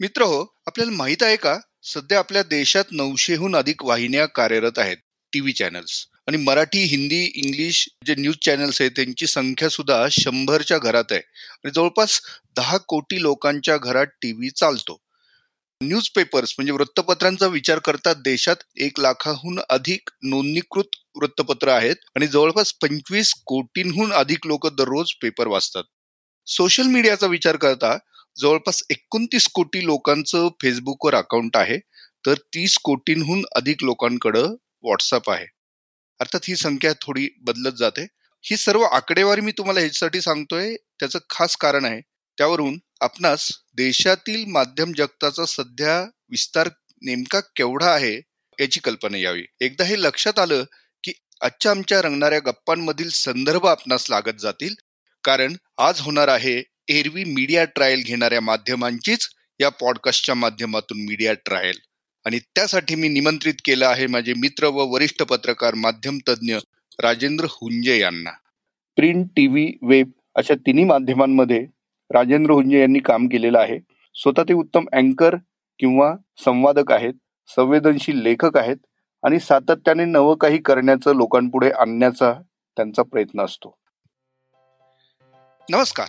मित्र हो आपल्याला माहीत आहे का? सध्या आपल्या देशात नऊशेहून अधिक वाहिन्या कार्यरत आहेत टीव्ही चॅनल्स. आणि मराठी हिंदी इंग्लिश जे न्यूज चॅनल्स आहेत त्यांची संख्या सुद्धा शंभरच्या घरात आहे. आणि जवळपास दहा कोटी लोकांच्या घरात टीव्ही चालतो. न्यूज पेपर्स म्हणजे वृत्तपत्रांचा विचार करता देशात एक लाखाहून अधिक नोंदणीकृत वृत्तपत्र आहेत आणि जवळपास पंचवीस कोटींहून अधिक लोक दररोज पेपर वाचतात. सोशल मीडियाचा विचार करता जवळपास एकोणतीस कोटी लोकांचं फेसबुकवर अकाउंट आहे तर तीस कोटींहून अधिक लोकांकडं व्हॉट्सअप आहे. अर्थात ही संख्या थोडी बदलत जाते. ही सर्व आकडेवारी मी तुम्हाला ह्याच्यासाठी सांगतोय त्याचं खास कारण आहे. त्यावरून आपणास देशातील माध्यम जगताचा सध्या विस्तार नेमका केवढा आहे याची कल्पना यावी. एकदा हे लक्षात आलं की आजच्या आमच्या रंगणाऱ्या गप्पांमधील संदर्भ आपणास लागत जातील कारण आज होणार आहे एरवी मीडिया ट्रायल घेणाऱ्या माध्यमांचीच या पॉडकास्टच्या माध्यमातून मीडिया ट्रायल आणि त्यासाठी मी निमंत्रित केलं आहे माझे मित्र व वरिष्ठ पत्रकार माध्यम तज्ज्ञ राजेंद्र हुंजे यांना. प्रिंट टीव्ही वेब अशा तिन्ही माध्यमांमध्ये राजेंद्र हुंजे यांनी काम केलेलं आहे. स्वतः ते उत्तम अँकर किंवा संवादक आहेत संवेदनशील लेखक आहेत आणि सातत्याने नवं काही करण्याचं लोकांपुढे आणण्याचा त्यांचा प्रयत्न असतो. नमस्कार.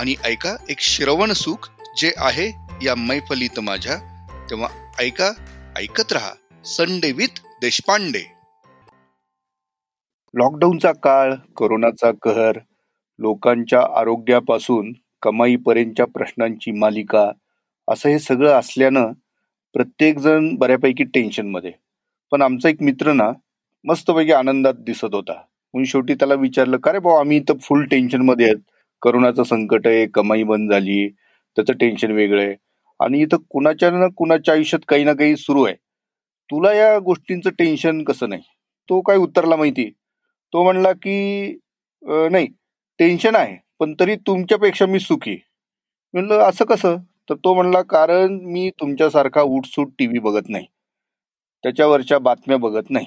आणि ऐका एक श्रवण सुख जे आहे या मैफलीत माझ्या. तेव्हा ऐका ऐकत रहा संडे विथ देशपांडे. लॉकडाऊनचा काळ कोरोनाचा कहर लोकांच्या आरोग्यापासून कमाईपर्यंतच्या प्रश्नांची मालिका असं हे सगळं असल्यानं प्रत्येकजण बऱ्यापैकी टेन्शनमध्ये पण आमचा एक मित्र ना मस्तपैकी आनंदात दिसत होता. म्हणून शेवटी त्याला विचारलं का रे भाऊ आम्ही इथं फुल टेन्शनमध्ये आहेत. करोनाचं संकट आहे कमाई बंद झाली त्याचं टेन्शन वेगळं आहे. आणि इथं कुणाच्या ना कुणाच्या आयुष्यात काही ना काही सुरू आहे. तुला या गोष्टींचं टेन्शन कसं नाही? तो काय उत्तरला माहिती? तो म्हणला की नाही टेन्शन आहे पण तरी तुमच्यापेक्षा मी सुखी. म्हणलं असं कसं? तर तो म्हणला कारण मी तुमच्यासारखा उठसूट टीव्ही बघत नाही. त्याच्यावरच्या बातम्या बघत नाही.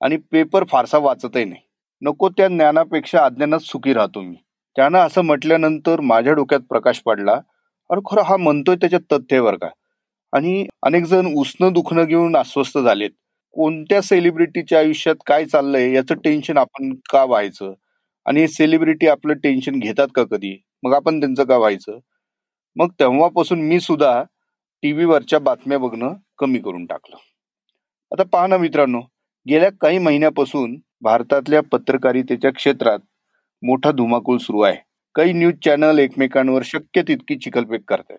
आणि पेपर फारसा वाचतही नाही. नको त्या ज्ञानापेक्षा अज्ञानात सुखी राहतो मी. त्यानं असं म्हटल्यानंतर माझ्या डोक्यात प्रकाश पडला अरे खरं हा म्हणतोय त्याच्यात तथ्य का? आणि अनेक जण उष्ण दुखणं घेऊन अस्वस्थ झालेत. कोणत्या सेलिब्रिटीच्या आयुष्यात काय चाललंय याचं टेन्शन आपण का व्हायचं? आणि सेलिब्रिटी आपलं टेन्शन घेतात का कधी? मग आपण त्यांचं का व्हायचं? मग तेव्हापासून मी सुद्धा टीव्हीवरच्या बातम्या बघणं कमी करून टाकलं. आता पहा ना मित्रांनो गेल्या काही महिन्यापासून भारतातल्या पत्रकारितेच्या क्षेत्रात मोठा धुमाकूळ सुरू आहे. काही न्यूज चॅनल एकमेकांवर शक्य तितकी चिखलपेक करतायत.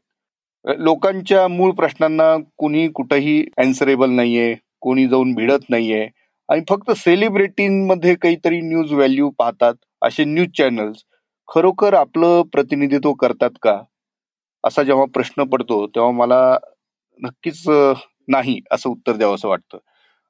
लोकांच्या मूळ प्रश्नांना कुणी कुठंही अँसरेबल नाहीये कोणी जाऊन भिडत नाहीये आणि फक्त सेलिब्रिटींमध्ये काहीतरी न्यूज व्हॅल्यू पाहतात असे न्यूज चॅनल्स खरोखर आपलं प्रतिनिधित्व करतात का? असा जेव्हा प्रश्न पडतो तेव्हा मला नक्कीच नाही असं उत्तर द्यावं असं वाटतं.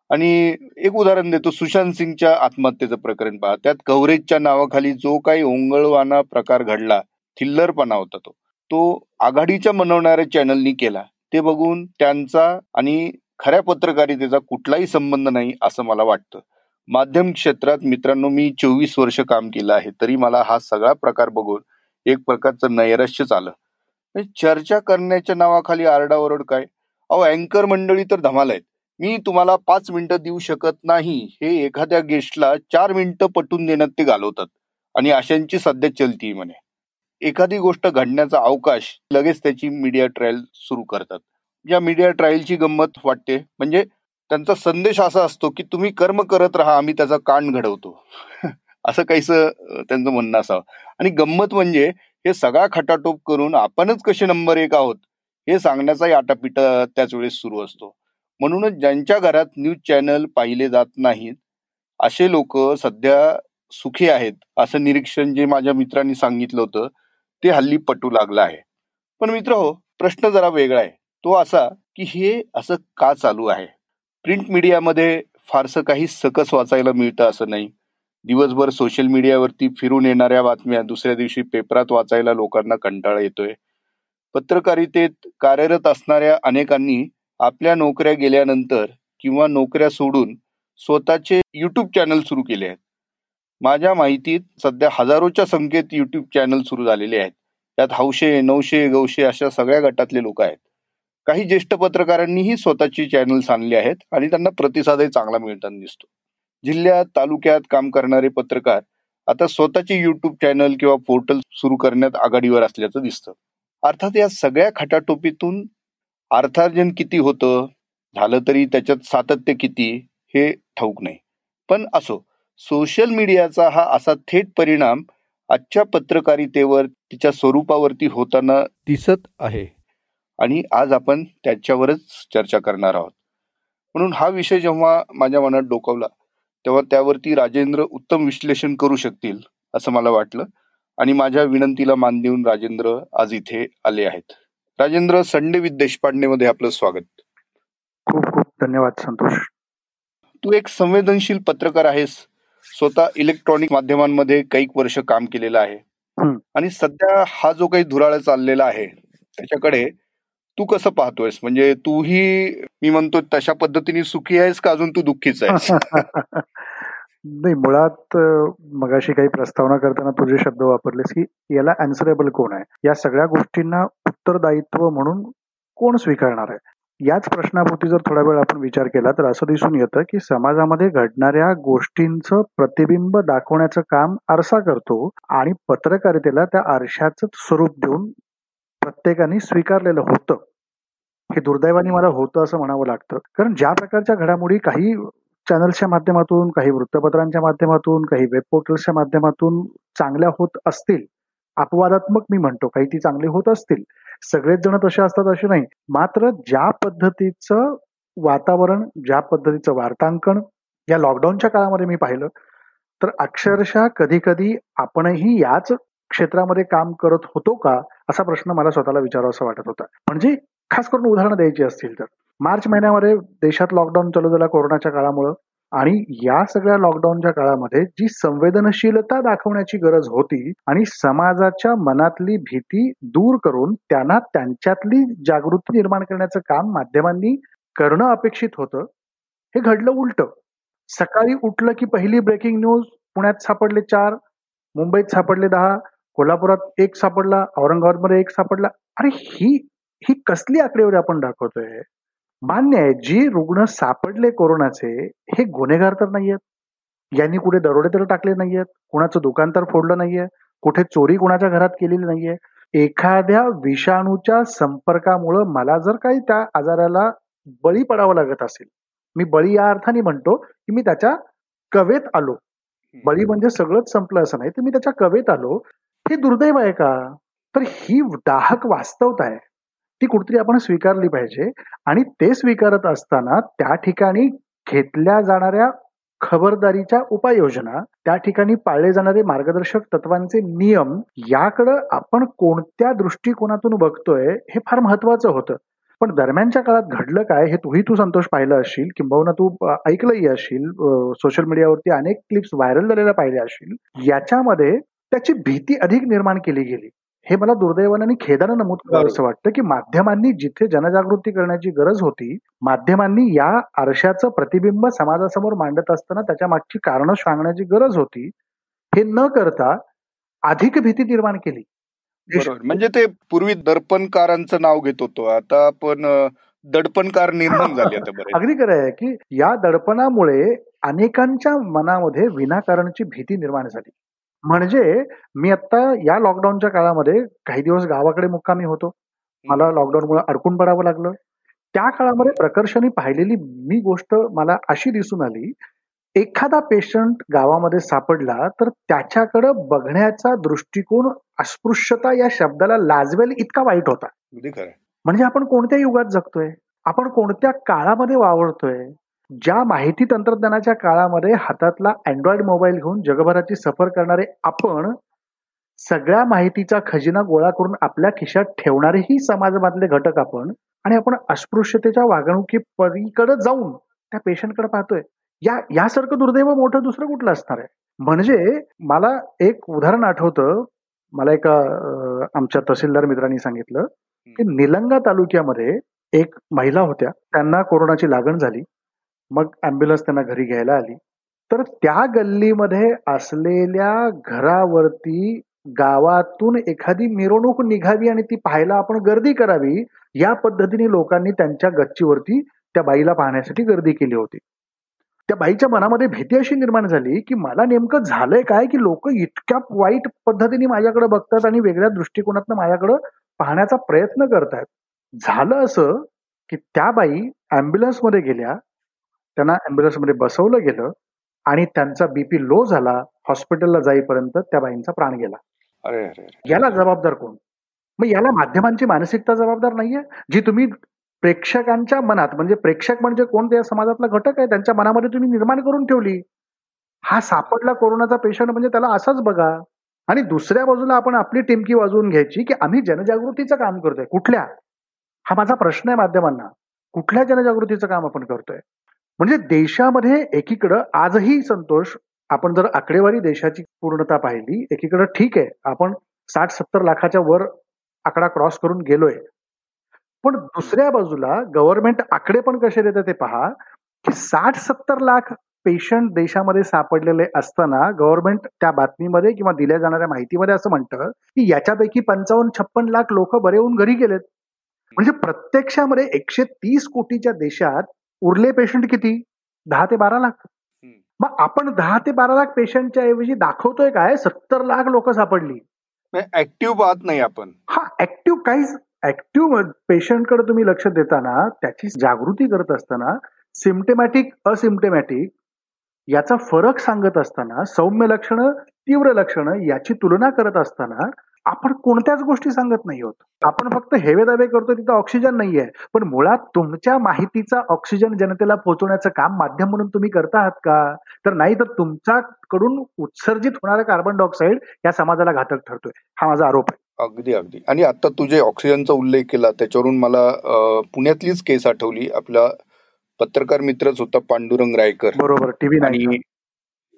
आणि एक उदाहरण देतो सुशांत सिंगच्या आत्महत्येचं प्रकरण पहा. त्यात कव्हरेजच्या नावाखाली जो काही ओंगळवाना प्रकार घडला थिल्लरपणा होता तो. तो आघाडीच्या मनवणाऱ्या चॅनलनी केला. ते बघून त्यांचा आणि खऱ्या पत्रकारितेचा कुठलाही संबंध नाही असं मला वाटतं. माध्यम क्षेत्रात मित्रांनो मी चोवीस वर्ष काम केलं आहे तरी मला हा सगळा प्रकार बघून एक प्रकारचं नैराश्यच आलं. म्हणजे चर्चा करण्याच्या नावाखाली आरडाओरड काय? अहो अँकर मंडळी तर धमाल आहेत. मी तुम्हाला पाच मिनिटं देऊ शकत नाही. हे एखाद्या गेस्टला चार मिनिटं पटून देण्यात ते घालवतात. आणि अशांची सध्या चलती म्हणे. एखादी गोष्ट घडण्याचा अवकाश लगेच त्याची मीडिया ट्रायल सुरू करतात. या मीडिया ट्रायलची गंमत वाटते. म्हणजे त्यांचा संदेश असा असतो की तुम्ही कर्म करत राहा आम्ही त्याचा कान घडवतो. असं काहीच त्यांचं म्हणणं असावं. आणि गंमत म्हणजे हे सगळा खटाटोप करून आपणच कसे नंबर एक आहोत हे सांगण्याचाही आटापिटा त्याच वेळेस सुरू असतो. म्हणूनच ज्यांच्या घरात न्यूज चॅनल पाहिले जात नाहीत असे लोक सध्या सुखी आहेत असं निरीक्षण जे माझ्या मित्रांनी सांगितलं होतं ते हल्ली पटू लागलं आहे. पण मित्र हो प्रश्न जरा वेगळा आहे. तो असा की हे असं का चालू आहे? प्रिंट मीडियामध्ये फारसं काही सकस वाचायला मिळतं असं नाही. दिवसभर सोशल मीडियावरती फिरून येणाऱ्या बातम्या दुसऱ्या दिवशी पेपरात वाचायला लोकांना कंटाळा येतोय. पत्रकारितेत कार्यरत असणाऱ्या अनेकांनी आपल्या नोकऱ्या गेल्यानंतर किंवा नोकऱ्या सोडून स्वतःचे यूट्यूब चॅनल सुरू केले आहेत. माझ्या माहितीत सध्या हजारोच्या संख्येत यूट्यूब चॅनल सुरू झालेले आहेत. त्यात हौशे नऊशे गौशे अशा सगळ्या गटातले लोक आहेत. काही ज्येष्ठ पत्रकारांनीही स्वतःची चॅनल्स आणले आहेत आणि त्यांना प्रतिसादही चांगला मिळताना दिसतो. जिल्ह्यात तालुक्यात काम करणारे पत्रकार आता स्वतःचे युट्यूब चॅनल किंवा पोर्टल सुरू करण्यात आघाडीवर असल्याचं दिसतं. अर्थात या सगळ्या खटाटोपीतून अर्थार्जन किती होतं? झालं तरी त्याच्यात सातत्य किती? हे ठाऊक नाही. पण असो सोशल मीडियाचा हा असा थेट परिणाम आजच्या पत्रकारितेवर तिच्या स्वरूपावरती होताना दिसत आहे. आणि आज आपण त्याच्यावरच चर्चा करणार आहोत. म्हणून हा विषय जेव्हा माझ्या मनात डोकावला तेव्हा त्यावरती राजेंद्र उत्तम विश्लेषण करू शकतील असं मला वाटलं. आणि माझ्या विनंतीला मान देऊन राजेंद्र आज इथे आले आहेत. राजेंद्र संडे विथ देशपांडे मध्ये आपलं स्वागत. खूप खूप धन्यवाद संतोष. तू एक संवेदनशील पत्रकार आहेस. स्वतः इलेक्ट्रॉनिक माध्यमांमध्ये काही वर्ष काम केलेलं आहे. आणि सध्या हा जो काही धुराळ चाललेला आहे त्याच्याकडे तू कसं पाहतोयस? म्हणजे तूही मी म्हणतो तशा पद्धतीने सुखी आहेस का अजून तू दुःखीच आहेस? नाही मुळात मगाशी काही प्रस्तावना करताना तुझे शब्द वापरलेस की याला अँसरेबल कोण आहे? या सगळ्या गोष्टींना उत्तरदायित्व म्हणून कोण स्वीकारणार आहे? याच प्रश्नाभोवती जर थोडा वेळ आपण विचार केला तर असं दिसून येतं की समाजामध्ये घडणाऱ्या गोष्टींचं प्रतिबिंब दाखवण्याचं काम आरसा करतो आणि पत्रकारितेला त्या आरशाच स्वरूप देऊन प्रत्येकाने स्वीकारलेलं होतं. हे दुर्दैवाने मला होतं असं म्हणावं लागतं. कारण ज्या प्रकारच्या घडामोडी काही चॅनल्सच्या माध्यमातून काही वृत्तपत्रांच्या माध्यमातून काही वेब पोर्टल्सच्या माध्यमातून चांगल्या होत असतील अपवादात्मक मी म्हणतो काही ती चांगली होत असतील. सगळेच जण तसे असतात असे नाही. मात्र ज्या पद्धतीचं वातावरण ज्या पद्धतीचं वार्तांकन या लॉकडाऊनच्या काळामध्ये मी पाहिलं तर अक्षरशः कधी कधी आपणही याच क्षेत्रामध्ये काम करत होतो का असा प्रश्न मला स्वतःला विचारावा वाटत होता. म्हणजे खास करून उदाहरणं द्यायची असतील तर. मार्च महिन्यामध्ये देशात लॉकडाऊन चालू झाला कोरोनाच्या काळामुळं. आणि या सगळ्या लॉकडाऊनच्या काळामध्ये जी संवेदनशीलता दाखवण्याची गरज होती आणि समाजाच्या मनातली भीती दूर करून त्यांना त्यांच्यातली जागृती निर्माण करण्याचं काम माध्यमांनी करणं अपेक्षित होतं हे घडलं उलट. सकाळी उठलं की पहिली ब्रेकिंग न्यूज पुण्यात सापडले चार मुंबईत सापडले दहा कोल्हापुरात एक सापडला औरंगाबादमध्ये एक सापडला. अरे ही ही कसली आकडेवारी आपण दाखवतोय? मान्य आहे जी रुग्ण सापडले कोरोनाचे हे गुन्हेगार तर नाहीयेत. यांनी कुठे दरोडे तर टाकले नाहीयेत कुणाचं दुकान तर फोडलं नाहीये कुठे चोरी कुणाच्या घरात केलेली नाहीये. एखाद्या विषाणूच्या संपर्कामुळं मला जर काही त्या आजाराला बळी पडावं लागत असेल मी बळी या अर्थाने म्हणतो की मी त्याच्या कवेत आलो. बळी म्हणजे सगळंच संपलं असं नाही तर मी त्याच्या कवेत आलो. हे दुर्दैव आहे का? तर ही दाहक वास्तवता आहे. ती कुठतरी आपण स्वीकारली पाहिजे. आणि ते स्वीकारत असताना त्या ठिकाणी घेतल्या जाणाऱ्या खबरदारीच्या उपाययोजना त्या ठिकाणी पाळले जाणारे मार्गदर्शक तत्वांचे नियम याकडं आपण कोणत्या दृष्टिकोनातून बघतोय हे फार महत्वाचं होतं. पण दरम्यानच्या काळात घडलं काय हे तूही तू संतोष पाहिलं असशील किंबहुना तू ऐकलंही असशील सोशल मीडियावरती अनेक क्लिप्स व्हायरल झालेल्या पाहिल्या असशील याच्यामध्ये त्याची भीती अधिक निर्माण केली गेली. हे मला दुर्दैवानं आणि खेदानं नमूद करावं असं वाटतं की माध्यमांनी जिथे जनजागृती करण्याची गरज होती माध्यमांनी या आरशाचं प्रतिबिंब समाजासमोर मांडत असताना त्याच्या मागची कारणं सांगण्याची गरज होती हे न करता अधिक भीती निर्माण केली. म्हणजे ते पूर्वी दर्पणकारांचं नाव घेत होतो. आता आपण दडपणकार निर्माण झाले अगदी खरं आहे की या दडपणामुळे अनेकांच्या मनामध्ये विनाकारणची भीती निर्माण झाली. म्हणजे मी आता या लॉकडाऊनच्या काळामध्ये काही दिवस गावाकडे मुक्कामी होतो. मला लॉकडाऊनमुळे अडकून पडावं लागलं. त्या काळामध्ये प्रकर्षाने पाहिलेली मी गोष्ट मला अशी दिसून आली एखादा पेशंट गावामध्ये सापडला तर त्याच्याकडं बघण्याचा दृष्टिकोन अस्पृश्यता या शब्दाला लाजवेल इतका वाईट होता. म्हणजे आपण कोणत्या युगात जगतोय? आपण कोणत्या काळामध्ये वावरतोय? ज्या माहिती तंत्रज्ञानाच्या काळामध्ये हातातला अँड्रॉइड मोबाईल घेऊन जगभराची सफर करणारे आपण सगळ्या माहितीचा खजिना गोळा करून आपल्या खिशात ठेवणारेही समाजमधले घटक आपण आणि आपण अस्पृश्यतेच्या वागणुकीकडे जाऊन त्या पेशंटकडे पाहतोय. या यासारखं दुर्दैव मोठं दुसरं कुठलं असणार आहे? म्हणजे मला एक उदाहरण आठवतं. मला एका आमच्या तहसीलदार मित्रांनी सांगितलं की निलंगा तालुक्यामध्ये एक महिला होत्या. त्यांना कोरोनाची लागण झाली. मग ॲम्ब्युलन्स त्यांना घरी घ्यायला आली. तर त्या गल्लीमध्ये असलेल्या घरावरती गावातून एखादी मिरवणूक निघावी आणि ती पाहायला आपण गर्दी करावी या पद्धतीने लोकांनी त्यांच्या गच्चीवरती त्या बाईला पाहण्यासाठी गर्दी केली होती. त्या बाईच्या मनामध्ये भीती अशी निर्माण झाली की मला नेमकं झालंय काय की लोक इतक्या वाईट पद्धतीने माझ्याकडे बघतात आणि वेगळ्या दृष्टिकोनातनं माझ्याकडे पाहण्याचा प्रयत्न करतात झालं असं की त्या बाई मध्ये गेल्या त्यांना मध्ये बसवलं गेलं आणि त्यांचा बीपी लो झाला हॉस्पिटलला जाईपर्यंत त्या बाईंचा प्राण गेला. अरे. याला जबाबदार कोण? मग याला माध्यमांची मानसिकता जबाबदार नाहीये? जी तुम्ही प्रेक्षकांच्या मनात म्हणजे प्रेक्षक म्हणजे कोण? त्या समाजातला घटक आहे. त्यांच्या मनामध्ये तुम्ही निर्माण करून ठेवली. हा सापडला कोरोनाचा पेशंट म्हणजे त्याला असाच बघा. आणि दुसऱ्या बाजूला आपण आपली टिमकी वाजवून घ्यायची की आम्ही जनजागृतीचं काम करतोय. कुठल्या? हा माझा प्रश्न आहे माध्यमांना. कुठल्या जनजागृतीचं काम आपण करतोय? म्हणजे देशामध्ये एकीकडं आजही संतोष आपण जर आकडेवारी देशाची पूर्णता पाहिली एकीकडं ठीक आहे आपण साठ सत्तर लाखाच्या वर आकडा क्रॉस करून गेलोय. पण दुसऱ्या बाजूला गव्हर्नमेंट आकडे पण कसे देते ते पहा की साठ सत्तर लाख पेशंट देशामध्ये सापडलेले असताना गव्हर्नमेंट त्या बातमीमध्ये किंवा दिल्या जाणाऱ्या माहितीमध्ये असं म्हणतं की याच्यापैकी पंचावन्न छप्पन लाख लोक बरे होऊन घरी गेलेत. म्हणजे प्रत्यक्षामध्ये एकशे तीस कोटीच्या देशात उरले पेशंट किती? दहा ते बारा लाख. मग आपण दहा ते बारा लाख पेशंटच्या ऐवजी दाखवतोय काय? सत्तर लाख लोक सापडली. ऍक्टिव्ह पाहत नाही आपण. हा ऍक्टिव्ह काहीच ऍक्टिव्ह पेशंटकडे तुम्ही लक्ष देताना त्याची जागृती करत असताना सिमटेमॅटिक असिमटेमॅटिक याचा फरक सांगत असताना सौम्य लक्षणं तीव्र लक्षणं याची तुलना करत असताना आपण कोणत्याच गोष्टी सांगत नाही होत आपण फक्त हेवे दावे करतो तिथं ऑक्सिजन नाहीये. पण मुळात तुमच्या माहितीचा ऑक्सिजन जनतेला पोहोचवण्याचं काम माध्यम म्हणून तुम्ही करता आहात का? तर नाही तर तुमच्याकडून उत्सर्जित होणारा कार्बन डायऑक्साईड या समाजाला घातक ठरतोय. हा माझा आरोप आहे. अगदी अगदी. आणि आता तुझे ऑक्सिजनचा उल्लेख केला त्याच्यावरून मला पुण्यातलीच केस आठवली. आपला पत्रकार मित्रच होता पांडुरंग रायकर. बरोबर टीव्ही आणि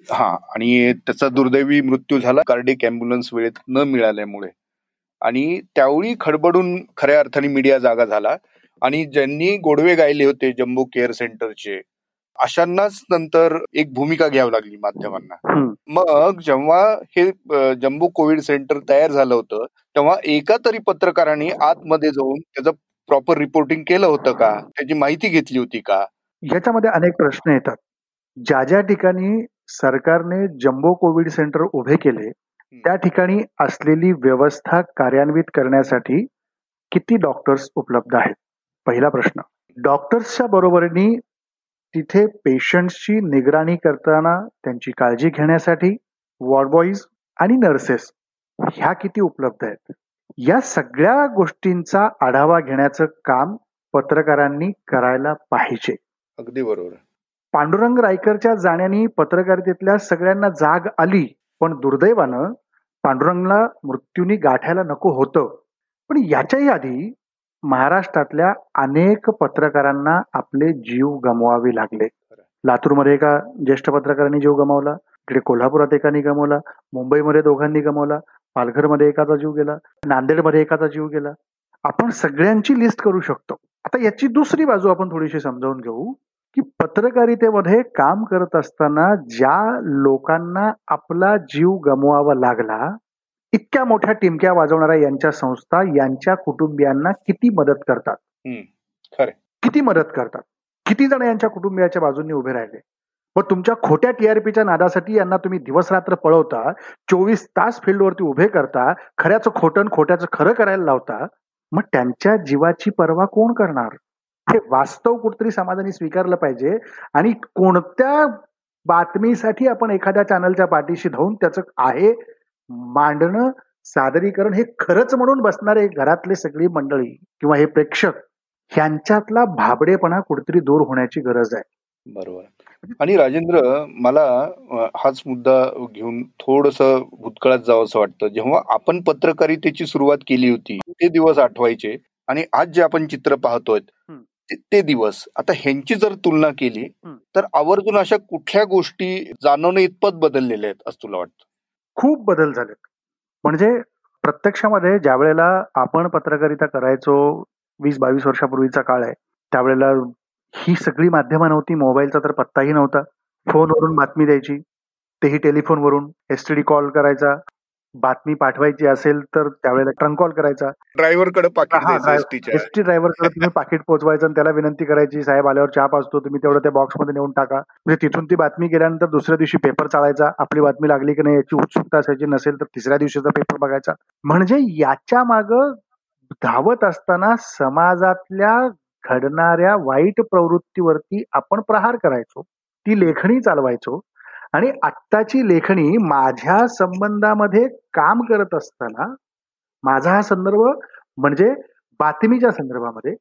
हा आणि त्याचा दुर्दैवी मृत्यू झाला. कार्डिक अँब्युलन्स वेळेत न मिळाल्यामुळे. आणि त्यावेळी खडबडून खऱ्या अर्थाने मीडिया जागा झाला. आणि ज्यांनी गोडवे गायले होते जम्बो केअर सेंटरचे अशांनाच नंतर एक भूमिका घ्यावी लागली माध्यमांना. मग जेव्हा हे जम्बो कोविड सेंटर तयार झालं होतं तेव्हा एका तरी पत्रकाराने आतमध्ये जाऊन त्याचं प्रॉपर रिपोर्टिंग केलं होतं का? त्याची माहिती घेतली होती का? याच्यामध्ये अनेक प्रश्न येतात. ज्या ज्या ठिकाणी सरकारने जम्बो कोविड सेंटर उभे केले. त्या ठिकाणी असलेली व्यवस्था कार्यान्वित करण्यासाठी किती डॉक्टर्स उपलब्ध आहेत? पहिला प्रश्न. डॉक्टर्सच्या बरोबरीने तिथे पेशंटची निगराणी करताना त्यांची काळजी घेण्यासाठी वॉर्डबॉईज आणि नर्सेस ह्या किती उपलब्ध आहेत? या सगळ्या गोष्टींचा आढावा घेण्याचं काम पत्रकारांनी करायला पाहिजे. अगदी बरोबर. पांडुरंग रायकरच्या जाण्याने पत्रकारितेतल्या सगळ्यांना जाग आली पण दुर्दैवानं पांडुरंगला मृत्यूनी गाठायला नको होतं. पण याच्याही आधी महाराष्ट्रातल्या अनेक पत्रकारांना आपले जीव गमवावे लागले. लातूरमध्ये एका ज्येष्ठ पत्रकारांनी जीव गमावला इकडे कोल्हापुरात एकाने गमावला मुंबईमध्ये दोघांनी गमावला पालघरमध्ये एकाचा जीव गेला नांदेडमध्ये एकाचा जीव गेला. आपण सगळ्यांची लिस्ट करू शकतो. आता याची दुसरी बाजू आपण थोडीशी समजावून घेऊ. की पत्रकारितेमध्ये काम करत असताना ज्या लोकांना आपला जीव गमवावा लागला इतक्या मोठ्या टिमक्या वाजवणाऱ्या यांच्या संस्था यांच्या कुटुंबियांना किती मदत करतात? किती मदत करतात? किती जण यांच्या कुटुंबियाच्या बाजूने उभे राहिले? मग तुमच्या खोट्या टीआरपीच्या नादासाठी यांना तुम्ही दिवस रात्र पळवता चोवीस तास फील्डवरती उभे करता खऱ्याचं खोटं खोट्याचं खरं करायला लावता मग त्यांच्या जीवाची पर्वा कोण करणार? हे वास्तव कुठतरी समाजाने स्वीकारलं पाहिजे आणि कोणत्या बातमीसाठी आपण एखाद्या चॅनलच्या पाठीशी धावून त्याचं आहे मांडणं सादरीकरण हे खरंच म्हणून बसणारे घरातले सगळी मंडळी किंवा हे प्रेक्षक ह्यांच्यातला भाबडेपणा कुठतरी दूर होण्याची गरज आहे. बरोबर. आणि राजेंद्र मला हाच मुद्दा घेऊन थोडस भूतकाळात जावं असं वाटतं. जेव्हा आपण पत्रकारितेची सुरुवात केली होती ते दिवस आठवायचे आणि आज जे आपण चित्र पाहतोय ते दिवस. आता ह्यांची जर तुलना केली तर आवर्जून अशा कुठल्या गोष्टी जाणवणं इतपत बदललेल्या आहेत असं तुला वाटतं? खूप बदल झालेत. म्हणजे प्रत्यक्षामध्ये ज्या वेळेला आपण पत्रकारिता करायचो वीस बावीस वर्षापूर्वीचा काळ आहे त्यावेळेला ही सगळी माध्यमं नव्हती मोबाईलचा तर पत्ताही नव्हता. फोनवरून बातमी द्यायची तेही टेलिफोनवरून एस टी डी कॉल करायचा बातमी पाठवायची असेल तर त्यावेळेला ट्रंक कॉल करायचा. ड्रायव्हरकडे एस टी ड्रायव्हरकडे तुम्ही पाकिट पोहोचवायचं आणि त्याला विनंती करायची साहेब आल्यावर चहा पाचतो तुम्ही तेवढं त्या बॉक्समध्ये नेऊन टाका. म्हणजे तिथून ती बातमी गेल्यानंतर दुसऱ्या दिवशी पेपर चालायचा आपली बातमी लागली की नाही याची उत्सुकता असायची नसेल तर तिसऱ्या दिवशीचा पेपर बघायचा. म्हणजे याच्या माग धावत असताना समाजातल्या घडणाऱ्या वाईट प्रवृत्तीवरती आपण प्रहार करायचो ती लेखणी चालवायचो आणि आत्ताची लेखणी माझ्या संबंधामध्ये काम करत असताना माझा हा संदर्भ म्हणजे बातमीच्या संदर्भामध्ये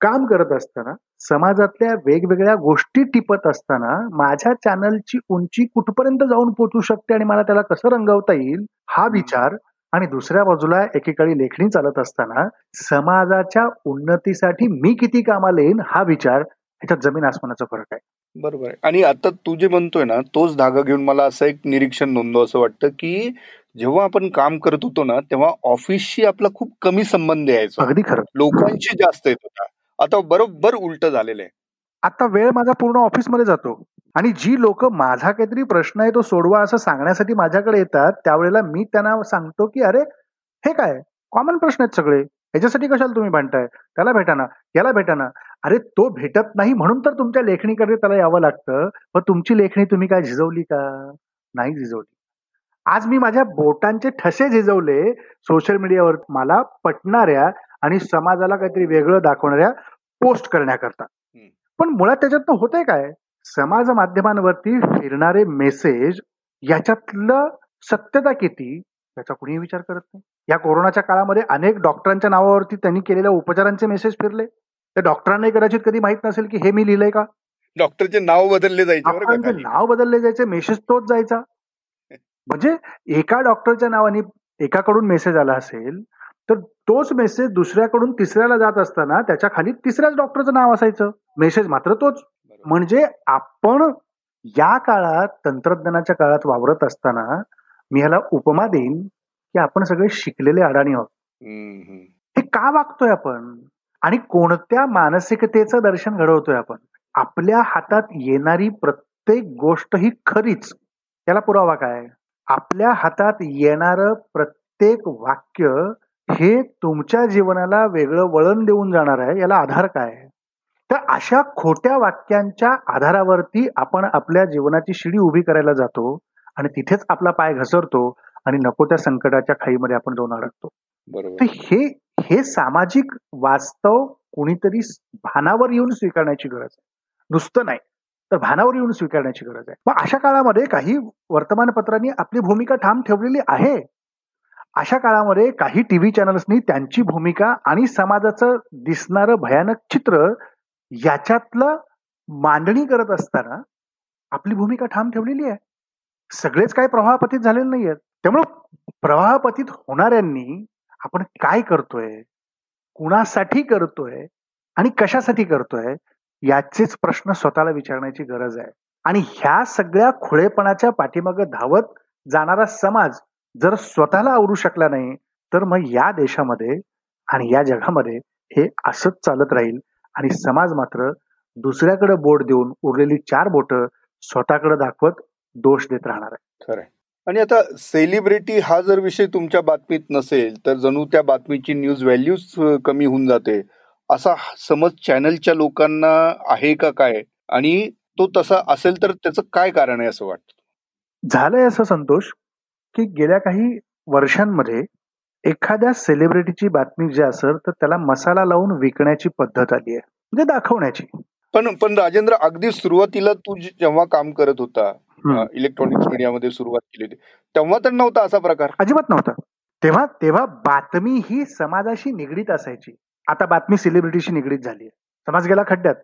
काम करत असताना समाजातल्या वेगवेगळ्या गोष्टी टिपत असताना माझ्या चॅनलची उंची कुठपर्यंत जाऊन पोचू शकते आणि मला त्याला कसं रंगवता येईल हा विचार आणि दुसऱ्या बाजूला एकेकाळी लेखणी चालत असताना समाजाच्या उन्नतीसाठी मी किती कामाला येईन हा विचार ह्याच्यात जमीन आसमानाचा फरक आहे. बरोबर आहे. आणि आता तू जे म्हणतोय ना तोच धागा घेऊन मला असं एक निरीक्षण नोंदव असं वाटतं की जेव्हा आपण काम करत होतो ना तेव्हा ऑफिसशी आपला खूप कमी संबंध यायचा. अगदी खरं. लोकांशी जास्त येत होता. आता बरोबर उलट झालेलं आहे. आता वेळ माझा पूर्ण ऑफिसमध्ये जातो. आणि जी लोक माझा काहीतरी प्रश्न आहे तो सोडवा असं सांगण्यासाठी माझ्याकडे येतात त्यावेळेला मी त्यांना सांगतो की अरे हे काय? कॉमन प्रश्न आहेत सगळे. ह्याच्यासाठी कशाला तुम्ही भांडताय? त्याला भेटा ना याला भेटा ना. अरे तो भेटत नाही म्हणून तर तुमच्या लेखणीकडे त्याला यावं लागतं. पण तुमची लेखणी तुम्ही काय झिजवली का? नाही झिजवली. आज मी माझ्या बोटांचे ठसे झिजवले सोशल मीडियावर मला पटणाऱ्या आणि समाजाला काहीतरी वेगळं दाखवणाऱ्या पोस्ट करण्याकरता. पण मुळात त्याच्यातनं होतंय काय? समाज माध्यमांवरती फिरणारे मेसेज याच्यातलं सत्यता किती? याचा कुणीही विचार करत नाही. या कोरोनाच्या काळामध्ये अनेक डॉक्टरांच्या नावावरती त्यांनी केलेल्या उपचारांचे मेसेज फिरले. त्या डॉक्टरांनाही कदाचित कधी माहीत नसेल की हे मी लिहिलंय का? डॉक्टरचे नाव बदलले जायचे नाव बदलले जायचे मेसेज तोच जायचा. म्हणजे एका डॉक्टरच्या नावाने एकाकडून मेसेज आला असेल तर तोच मेसेज दुसऱ्याकडून तिसऱ्याला जात असताना त्याच्याखाली तिसऱ्याच डॉक्टरचं नाव असायचं. मेसेज मात्र तोच. म्हणजे आपण या काळात तंत्रज्ञानाच्या काळात वावरत असताना मी ह्याला उपमा देईन. की आपण सगळे शिकलेले अडाणी आहोत. हे का वागतोय आपण? आणि कोणत्या मानसिकतेचं दर्शन घडवतोय आपण? आपल्या हातात येणारी प्रत्येक गोष्ट ही खरीच. याला पुरावा काय? आपल्या हातात येणार प्रत्येक वाक्य हे तुमच्या जीवनाला वेगळं वळण देऊन जाणार आहे. याला आधार काय? तर अशा खोट्या वाक्यांच्या आधारावरती आपण आपल्या जीवनाची शिडी उभी करायला जातो आणि तिथेच आपला पाय घसरतो. आणि नको त्या संकटाच्या खाईमध्ये आपण जाऊन अडकतो. तर हे हे सामाजिक वास्तव कुणीतरी भानावर येऊन स्वीकारण्याची गरज आहे. नुसतं नाही तर भानावर येऊन स्वीकारण्याची गरज आहे. मग अशा काळामध्ये काही वर्तमानपत्रांनी आपली भूमिका ठाम ठेवलेली आहे? अशा काळामध्ये काही टीव्ही चॅनल्सनी त्यांची भूमिका आणि समाजाचं दिसणारं भयानक चित्र याच्यातलं मांडणी करत असताना आपली भूमिका ठाम ठेवलेली आहे? सगळेच काही प्रवाहपतीत झालेले नाही आहेत त्यामुळं प्रवाहपतीत होणाऱ्यांनी आपण काय करतोय? कुणासाठी करतोय? आणि कशासाठी करतोय? याचेच प्रश्न स्वतःला विचारण्याची गरज आहे. आणि ह्या सगळ्या खुळेपणाच्या पाठीमाग धावत जाणारा समाज जर स्वतःला आवरू शकला नाही तर मग या देशामध्ये आणि या जगामध्ये हे असंच चालत राहील. आणि समाज मात्र दुसऱ्याकडे बोट देऊन उरलेली चार बोट स्वतःकडे दाखवत दोष देत राहणार आहे. खरंय. आणि आता सेलिब्रिटी हा जर विषय तुमच्या बातमीत नसेल तर जणू त्या बातमीची न्यूज व्हॅल्यूच कमी होऊन जाते. असा समज चॅनलच्या लोकांना आहे का काय? आणि तो तसा असेल तर त्याचं काय कारण आहे असं वाटतं? झालंय असं संतोष की गेल्या काही वर्षांमध्ये एखाद्या सेलिब्रिटीची बातमी जी असेल तर त्याला मसाला लावून विकण्याची पद्धत आली आहे. म्हणजे दाखवण्याची. पण पण राजेंद्र अगदी सुरुवातीला तू जेव्हा काम करत होता इलेक्ट्रॉनिक्स मीडियामध्ये सुरुवात केली होती. तेव्हा तर नव्हता असा प्रकार. अजिबात नव्हता. तेव्हा तेव्हा बातमी ही समाजाशी निगडीत असायची. आता बातमी सेलिब्रिटीशी निगडीत झाली समाज गेला खड्ड्यात.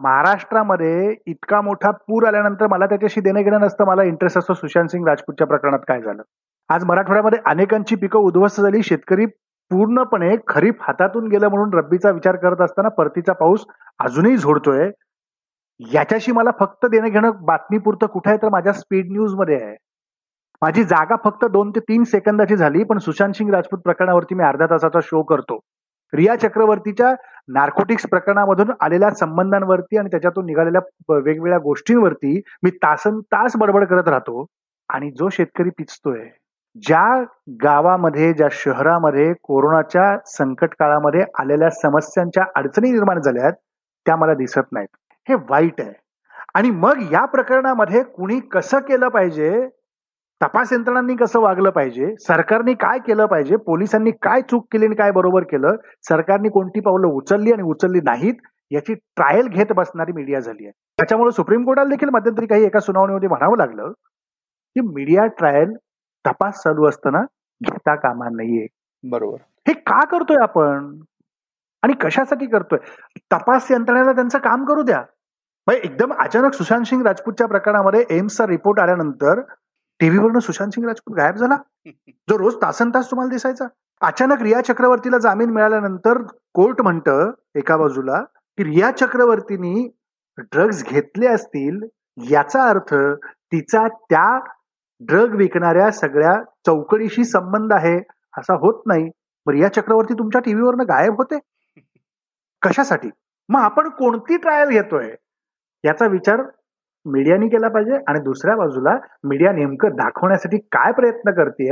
महाराष्ट्रामध्ये इतका मोठा पूर आल्यानंतर मला त्याच्याशी देणं घेणं नसतं. मला इंटरेस्ट असतो सुशांत सिंग राजपूतच्या प्रकरणात काय झालं. आज मराठवाड्यामध्ये अनेकांची पिकं उद्ध्वस्त झाली. शेतकरी पूर्णपणे खरीप हातातून गेलं म्हणून रब्बीचा विचार करत असताना परतीचा पाऊस अजूनही झोडतोय. याच्याशी मला फक्त देणं घेणं बातमीपुरतं कुठे आहे तर माझ्या स्पीड न्यूजमध्ये आहे. माझी जागा फक्त दोन ते तीन सेकंदाची झाली पण सुशांत सिंग राजपूत प्रकरणावरती मी अर्ध्या तासाचा शो करतो. रिया चक्रवर्तीच्या नार्कोटिक्स प्रकरणामधून आलेल्या संबंधांवरती आणि त्याच्यातून निघालेल्या वेगवेगळ्या गोष्टींवरती मी तासन तास बडबड करत राहतो आणि जो शेतकरी पिचतोय ज्या गावामध्ये ज्या शहरामध्ये कोरोनाच्या संकट काळामध्ये आलेल्या समस्यांच्या अडचणी निर्माण झाल्यात त्या मला दिसत नाहीत. हे वाईट आहे. आणि मग या प्रकरणामध्ये कुणी कसं केलं पाहिजे? तपास यंत्रणांनी कसं वागलं पाहिजे? सरकारने काय केलं पाहिजे? पोलिसांनी काय चूक केली आणि काय बरोबर केलं? सरकारने कोणती पावलं उचलली आणि उचलली नाहीत? याची ट्रायल घेत बसणारी मीडिया झाली आहे. त्याच्यामुळे सुप्रीम कोर्टाला देखील मध्यंतरी काही एका सुनावणीमध्ये म्हणावं लागलं की मीडिया ट्रायल तपास चालू असताना घेता कामा नाहीये बरोबर. हे का करतोय आपण? आणि कशासाठी करतोय? तपास यंत्रणेला त्यांचं काम करू द्या. एकदम अचानक सुशांत सिंग राजपूतच्या प्रकरणामध्ये एम्सचा रिपोर्ट आल्यानंतर टीव्हीवरनं सुशांत सिंग राजपूत गायब झाला. जो रोज तासन तास तुम्हाला दिसायचा. अचानक रिया चक्रवर्तीला जामीन मिळाल्यानंतर कोर्ट म्हणतं एका बाजूला की रिया चक्रवर्तीनी ड्रग्ज घेतले असतील याचा अर्थ तिचा त्या ड्रग विकणाऱ्या सगळ्या चौकडीशी संबंध आहे असा होत नाही. रिया चक्रवर्ती तुमच्या टीव्हीवरनं गायब होते? कशासाठी? मग आपण कोणती ट्रायल घेतोय? याचा विचार मीडियाने केला पाहिजे आणि दुसऱ्या बाजूला मीडिया नेमकं दाखवण्यासाठी काय प्रयत्न करते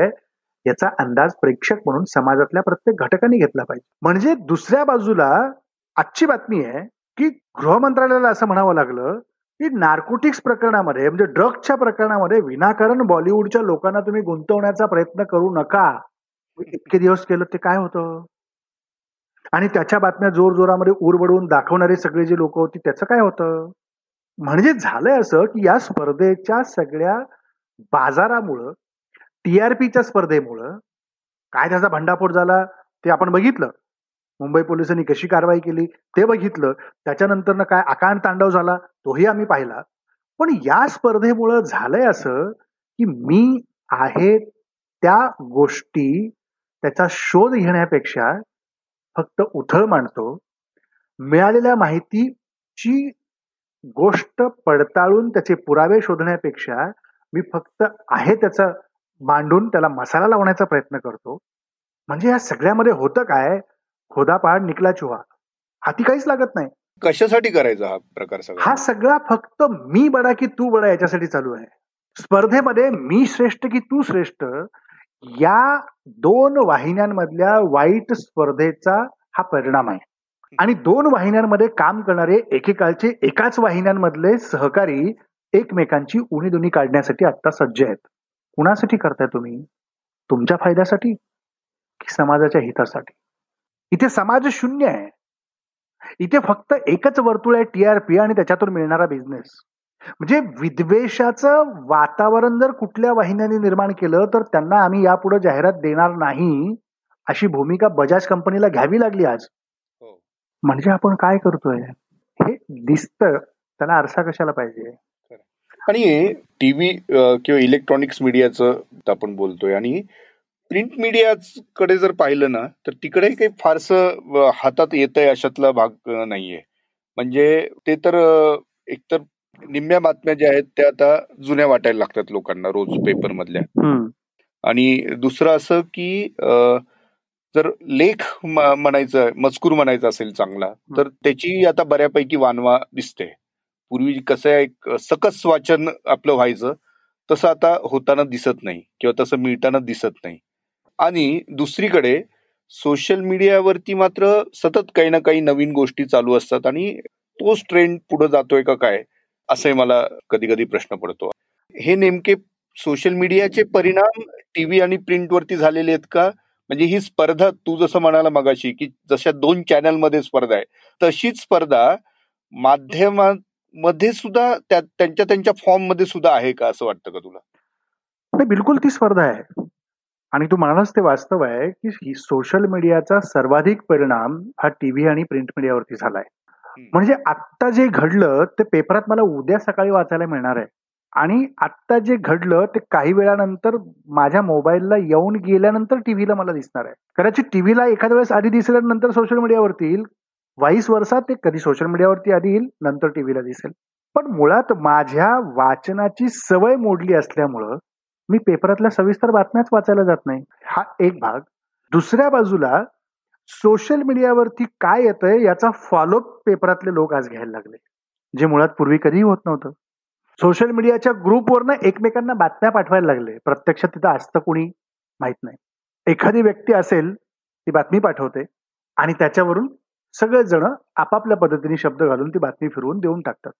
याचा अंदाज प्रेक्षक म्हणून समाजातल्या प्रत्येक घटकांनी घेतला पाहिजे. म्हणजे दुसऱ्या बाजूला आजची बातमी आहे की गृह मंत्रालयाला असं म्हणावं लागलं की नार्कोटिक्स प्रकरणामध्ये म्हणजे ड्रग्सच्या प्रकरणामध्ये विनाकारण बॉलिवूडच्या लोकांना तुम्ही गुंतवण्याचा प्रयत्न करू नका. इतके दिवस केलं ते काय होतं? आणि त्याच्या बातम्या जोर जोरामध्ये उरबडवून दाखवणारे सगळे जे लोक होती त्याचं काय होतं? म्हणजे झालंय असं की या स्पर्धेच्या सगळ्या बाजारामुळं टीआरपीच्या स्पर्धेमुळं काय त्याचा भंडाफोड झाला ते आपण बघितलं. मुंबई पोलिसांनी कशी कारवाई केली ते बघितलं. त्याच्यानंतर काय आकांड तांडव झाला तोही आम्ही पाहिला. पण या स्पर्धेमुळं झालंय असं की मी आहे त्या गोष्टी त्याचा शोध घेण्यापेक्षा फक्त उथळ मांडतो. मिळालेल्या माहितीची गोष्ट पडताळून त्याचे पुरावे शोधण्यापेक्षा मी फक्त आहे त्याचा मांडून त्याला मसाला लावण्याचा प्रयत्न करतो. म्हणजे या सगळ्यामध्ये होतं काय? खोदा पहाड निकला चुहा. हाती काहीच लागत नाही. कशासाठी करायचा हा प्रकार हा सगळा फक्त मी बडा की तू बडा याच्यासाठी चालू आहे. स्पर्धेमध्ये मी श्रेष्ठ की तू श्रेष्ठ या दोन वाहिन्यांमधल्या वाईट स्पर्धेचा हा परिणाम आहे. आणि दोन वाहिन्यांमध्ये काम करणारे एकेकाळचे एकाच वाहिन्यांमधले सहकारी एकमेकांची उणी काढण्यासाठी आता सज्ज आहेत. कुणासाठी करताय तुम्ही? तुमच्या फायद्यासाठी की समाजाच्या हितासाठी? इथे समाज शून्य आहे. इथे फक्त एकच वर्तुळ आहे टीआरपी आणि त्याच्यातून मिळणारा बिझनेस म्हणजे विद्वेषाचं वातावरण जर कुठल्या वाहिन्यांनी निर्माण केलं तर त्यांना आम्ही यापुढे जाहिरात देणार नाही अशी भूमिका बजाज कंपनीला घ्यावी लागली आज. म्हणजे आपण काय करतोय? हे दिसतं. त्याला आरसा कशाला पाहिजे? आणि टीव्ही किंवा इलेक्ट्रॉनिक्स मीडियाचं आपण बोलतोय. आणि प्रिंट मीडियाकडे जर पाहिलं ना तर तिकडे काही फारसं हातात येत आहे अशातला भाग नाहीये. म्हणजे ते तर एकतर निम्म्या बातम्या ज्या आहेत त्या आता जुन्या वाटायला लागतात लोकांना रोज पेपर मधल्या. आणि दुसरं असं की जर लेख म्हणायचं मजकूर म्हणायचा असेल चांगला तर त्याची आता बऱ्यापैकी वानवा दिसते. पूर्वी कसं एक सकस वाचन आपलं व्हायचं तसं आता होताना दिसत नाही किंवा तसं मिळताना दिसत नाही. आणि दुसरीकडे सोशल मीडियावरती मात्र सतत काही ना काही नवीन गोष्टी चालू असतात आणि तोच ट्रेंड पुढे जातोय का काय असंही मला कधी कधी प्रश्न पडतो. हे नेमके सोशल मीडियाचे परिणाम टीव्ही आणि प्रिंटवरती झालेले आहेत का? म्हणजे ही स्पर्धा तू जसं म्हणाला मगाशी की जशा दोन चॅनलमध्ये स्पर्धा आहे तशीच स्पर्धा माध्यमामध्ये सुद्धा त्यांच्या त्यांच्या फॉर्ममध्ये सुद्धा आहे का असं वाटतं का तुला? बिलकुल ती स्पर्धा आहे. आणि तू म्हणालास ते वास्तव आहे की सोशल मीडियाचा सर्वाधिक परिणाम हा टीव्ही आणि प्रिंट मीडियावरती झालाय. म्हणजे आत्ता जे घडलं ते पेपरात मला उद्या सकाळी वाचायला मिळणार आहे. आणि आत्ता जे घडलं ते काही वेळानंतर माझ्या मोबाईलला येऊन गेल्यानंतर टीव्हीला मला दिसणार आहे. कदाचित टीव्हीला एखाद्या वेळेस आधी दिसल्यानंतर सोशल मीडियावरती येईल. वाईस वर्षात ते कधी सोशल मीडियावरती आधी येईल नंतर टीव्हीला दिसेल. पण मुळात माझ्या वाचनाची सवय मोडली असल्यामुळं मी पेपरातल्या सविस्तर बातम्याच वाचायला जात नाही. हा एक भाग. दुसऱ्या बाजूला सोशल मीडियावरती काय येतंय याचा फॉलोअप पेपरातले लोक आज घ्यायला लागले. जे मुळात पूर्वी कधीही होत नव्हतं. सोशल मीडियाच्या ग्रुपवरनं एकमेकांना बातम्या पाठवायला लागले. प्रत्यक्ष तिथं असतं कुणी? माहीत नाही. एखादी व्यक्ती असेल ती बातमी पाठवते आणि त्याच्यावरून सगळेजण आपापल्या पद्धतीने शब्द घालून ती बातमी फिरवून देऊन टाकतात.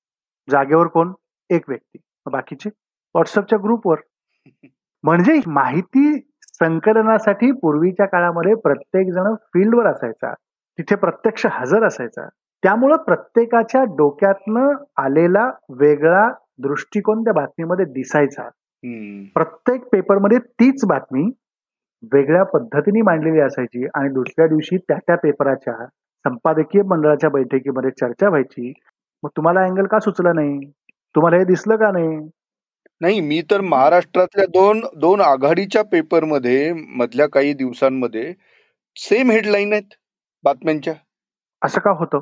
जागेवर कोण? एक व्यक्ती. बाकीचे? व्हॉट्सअपच्या ग्रुपवर. म्हणजे माहिती संकलनासाठी पूर्वीच्या काळामध्ये प्रत्येक जण फील्डवर असायचा. तिथे प्रत्यक्ष हजर असायचा. त्यामुळं प्रत्येकाच्या डोक्यातनं आलेला वेगळा दृष्टिकोन त्या बातमीमध्ये दिसायचा. प्रत्येक पेपरमध्ये तीच बातमी वेगळ्या पद्धतीने मांडलेली असायची आणि दुसऱ्या दिवशी त्या त्या पेपराच्या संपादकीय मंडळाच्या बैठकीमध्ये चर्चा व्हायची. मग तुम्हाला अँगल का सुचला नाही? तुम्हाला हे दिसलं का नाही? नाही मी तर महाराष्ट्रातल्या दोन दोन आघाडीच्या पेपरमध्ये मधल्या काही दिवसांमध्ये सेम हेडलाईन आहेत बातम्यांच्या. असं का होतं?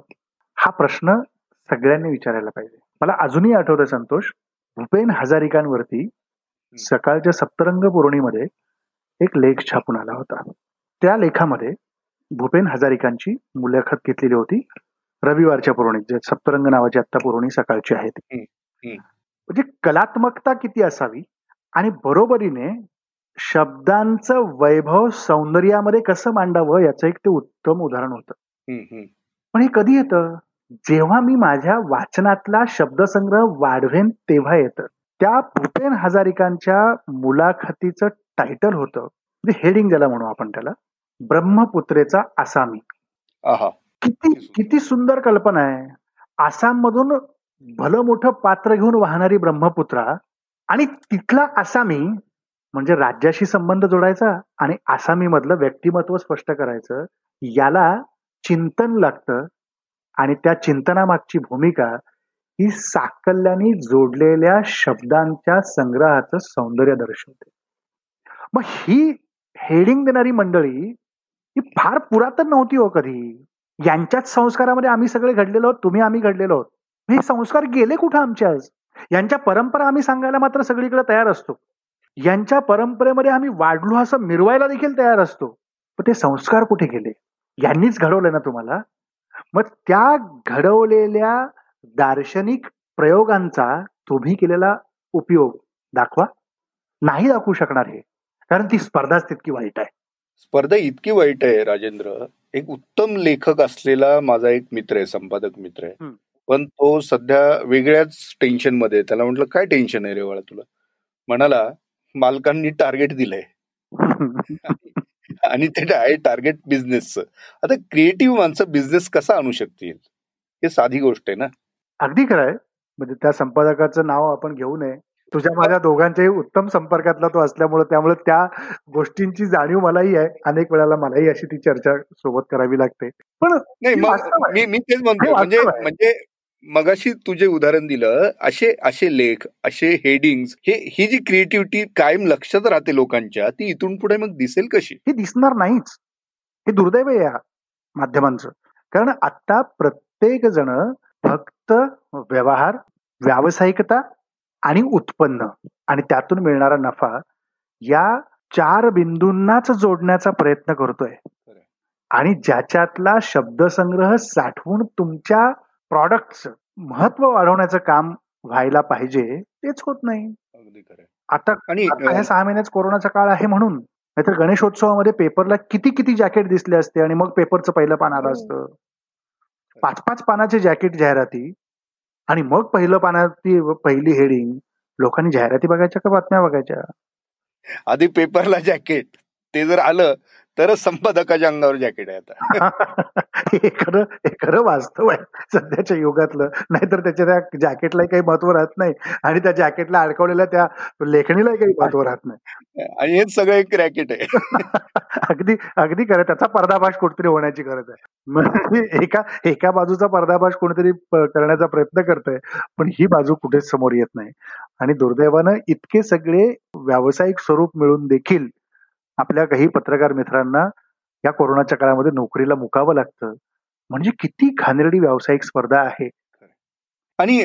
हा प्रश्न सगळ्यांनी विचारायला पाहिजे. मला अजूनही आठवतं संतोष भूपेन हजारिकांवरती सकाळच्या सप्तरंग पौर्णिमध्ये एक लेख छापून आला होता. त्या लेखामध्ये भूपेन हजारिकांची मुलाखत घेतलेली होती रविवारच्या पुरवणीत जे सप्तरंग नावाची आत्ता पुरवणी सकाळची आहे म्हणजे कलात्मकता किती असावी आणि बरोबरीने शब्दांचं वैभव सौंदर्यामध्ये कसं मांडावं याचं एक ते उत्तम उदाहरण होतं. पण हे कधी येतं? जेव्हा मी माझ्या वाचनातला शब्दसंग्रह वाढवेन तेव्हा येतं. त्या भूपेन हजारिकांच्या मुलाखतीचं टायटल होतं. म्हणजे हेडिंग ज्याला म्हणू आपण त्याला ब्रह्मपुत्रेचा आसामी. किती किती सुंदर. कल्पना आहे. आसाम मधून भलं मोठं पात्र घेऊन वाहणारी ब्रह्मपुत्रा आणि तिथला आसामी म्हणजे राज्याशी संबंध जोडायचा आणि आसामी मधलं व्यक्तिमत्व स्पष्ट करायचं याला चिंतन लागतं. आणि त्या चिंतनामागची भूमिका ही साकल्याने जोडलेल्या शब्दांच्या संग्रहाचं सौंदर्य दर्शवते. मग ही हेडिंग देणारी मंडळी ही फार पुरातन नव्हती हो कधी. यांच्याच संस्कारामध्ये आम्ही सगळे घडलेलो आहोत तुम्ही आम्ही घडलेलो आहोत. हे संस्कार गेले कुठं आमचे आज? यांच्या परंपरा आम्ही सांगायला मात्र सगळीकडे तयार असतो. यांच्या परंपरेमध्ये आम्ही वाढलो असं मिरवायला देखील तयार असतो. पण ते संस्कार कुठे गेले? यांनीच घडवलं ना तुम्हाला? मग त्या घडवलेल्या दार्शनिक प्रयोगांचा तुम्ही केलेला उपयोग दाखवा. नाही दाखवू शकणार हे. कारण ती स्पर्धाच तितकी वाईट आहे. स्पर्धा इतकी वाईट आहे राजेंद्र. एक उत्तम लेखक असलेला माझा एक मित्र आहे संपादक मित्र आहे. पण तो सध्या वेगळ्याच टेन्शनमध्ये त्याला म्हटलं काय टेन्शन आहे रे बाळा तुला? म्हणाला मालकांनी टार्गेट दिलंय. आणि ते आहे टार्गेट बिझनेसचं आता क्रिएटिव्ह माणसं बिझनेस कसा आणू शकतील? हे साधी गोष्ट आहे ना? अगदी खरं आहे. म्हणजे त्या संपादकाचं नाव आपण घेऊ नये. तुझ्या माझ्या दोघांच्याही उत्तम संपर्कातला तो असल्यामुळे त्यामुळे त्या गोष्टींची जाणीव मलाही आहे. अनेक वेळाला मलाही अशी ती चर्चा सोबत करावी लागते. पण नाही मी तेच म्हणतो म्हणजे म्हणजे मगाशी तुझे उदाहरण दिलं असे असे लेख असे हेडिंग हे ही जी क्रिएटिव्हिटी कायम लक्षात राहते लोकांच्या ती इथून पुढे मग दिसेल कशी? ही दिसणार नाहीच. हे दुर्दैव आहे या माध्यमांचं. कारण आता प्रत्येक जण फक्त व्यवहार व्यावसायिकता आणि उत्पन्न आणि त्यातून मिळणारा नफा या चार बिंदूंनाच जोडण्याचा प्रयत्न करतोय. आणि ज्याच्यातला शब्दसंग्रह साठवून तुमच्या प्रॉडक्ट महत्त्व वाढवण्याचं काम व्हायला पाहिजे तेच होत नाही. आता आणि ह्या सहा महिन्याच कोरोनाचा काळ आहे म्हणून नाहीतर गणेशोत्सवामध्ये पेपरला किती किती जॅकेट दिसले असते आणि मग पेपरचं पहिलं पान आलं असतं. पाच पाच पानाचे जॅकेट जाहिराती आणि मग पहिलं पानाची पहिली हेडिंग लोकांनी जाहिराती बघायच्या का बातम्या बघायच्या? आधी पेपरला जॅकेट ते जर आलं तरच संपादकाच्या अंगावर जॅकेट आहे आता. हे खरं हे खरं वास्तव आहे. सध्याच्या युगातलं नाहीतर त्याच्या त्या जॅकेटलाही काही महत्त्व राहत नाही आणि त्या जॅकेटला अडकवलेल्या त्या लेखणीलाही काही महत्त्व राहत नाही. आणि हेच सगळं एक रॅकेट आहे. अगदी अगदी खरं त्याचा पर्दाभाष कुठतरी होण्याची गरज आहे. म्हणजे एका एका बाजूचा पर्दाभाष कोणीतरी करण्याचा प्रयत्न करतोय पण ही बाजू कुठेच समोर येत नाही. आणि दुर्दैवानं इतके सगळे व्यावसायिक स्वरूप मिळून देखील आपल्या काही पत्रकार मित्रांना या कोरोनाच्या काळामध्ये नोकरीला मुकावं लागतं. म्हणजे किती घाणेरडी व्यावसायिक स्पर्धा आहे. आणि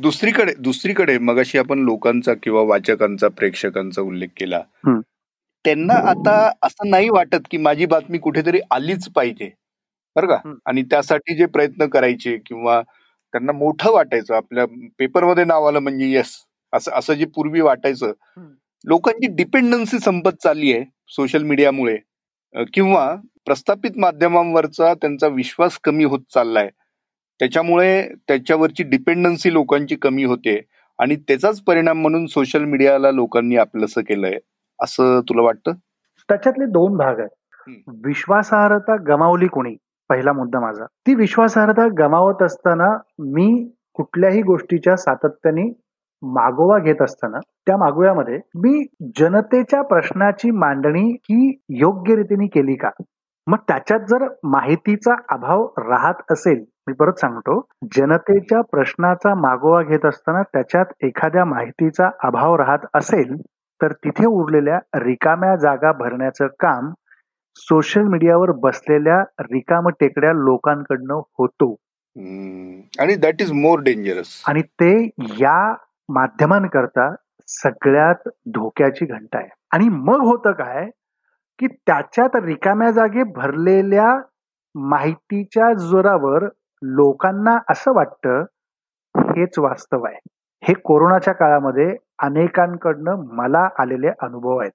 दुसरीकडे दुसरीकडे मगाशी आपण लोकांचा किंवा वाचकांचा प्रेक्षकांचा उल्लेख केला. त्यांना आता असं नाही वाटत की माझी बातमी कुठेतरी आलीच पाहिजे. बरं का? आणि त्यासाठी जे प्रयत्न करायचे किंवा त्यांना मोठं वाटायचं आपल्या पेपरमध्ये नाव आलं म्हणजे येस असं असं जे पूर्वी वाटायचं. लोकांची डिपेंडन्सी संपत चालली आहे. सोशल मीडियामुळे किंवा प्रस्थापित माध्यमांवरचा त्यांचा विश्वास कमी होत चाललाय. त्याच्यामुळे त्याच्यावरची डिपेंडन्सी लोकांची कमी होते आणि त्याचाच परिणाम म्हणून सोशल मीडियाला लोकांनी आपलंसं केलंय. असं तुला वाटतं? त्याच्यातले दोन भाग आहेत. विश्वासार्हता गमावली कोणी? पहिला मुद्दा माझा. ती विश्वासार्हता गमावत असताना मी कुठल्याही गोष्टीच्या सातत्याने मागोवा घेत असताना त्या मागोव्यामध्ये मी जनतेच्या प्रश्नाची मांडणी ही योग्य रीतीने केली का? मग त्याच्यात जर माहितीचा अभाव राहत असेल मी परत सांगतो जनतेच्या प्रश्नाचा मागोवा घेत असताना त्याच्यात एखाद्या माहितीचा अभाव राहत असेल तर तिथे उरलेल्या रिकाम्या जागा भरण्याचं काम सोशल मीडियावर बसलेल्या रिकाम टेकड्या लोकांकडनं होतो. आणि दॅट इज मोर डेंजरस आणि ते या माध्यमांकरता सगळ्यात धोक्याची घंटा आहे. आणि मग होतं काय की त्याच्यात रिकाम्या जागे भरलेल्या माहितीच्या जोरावर लोकांना असं वाटतं हेच वास्तव आहे. हे कोरोनाच्या काळामध्ये अनेकांकडनं मला आलेले अनुभव आहेत.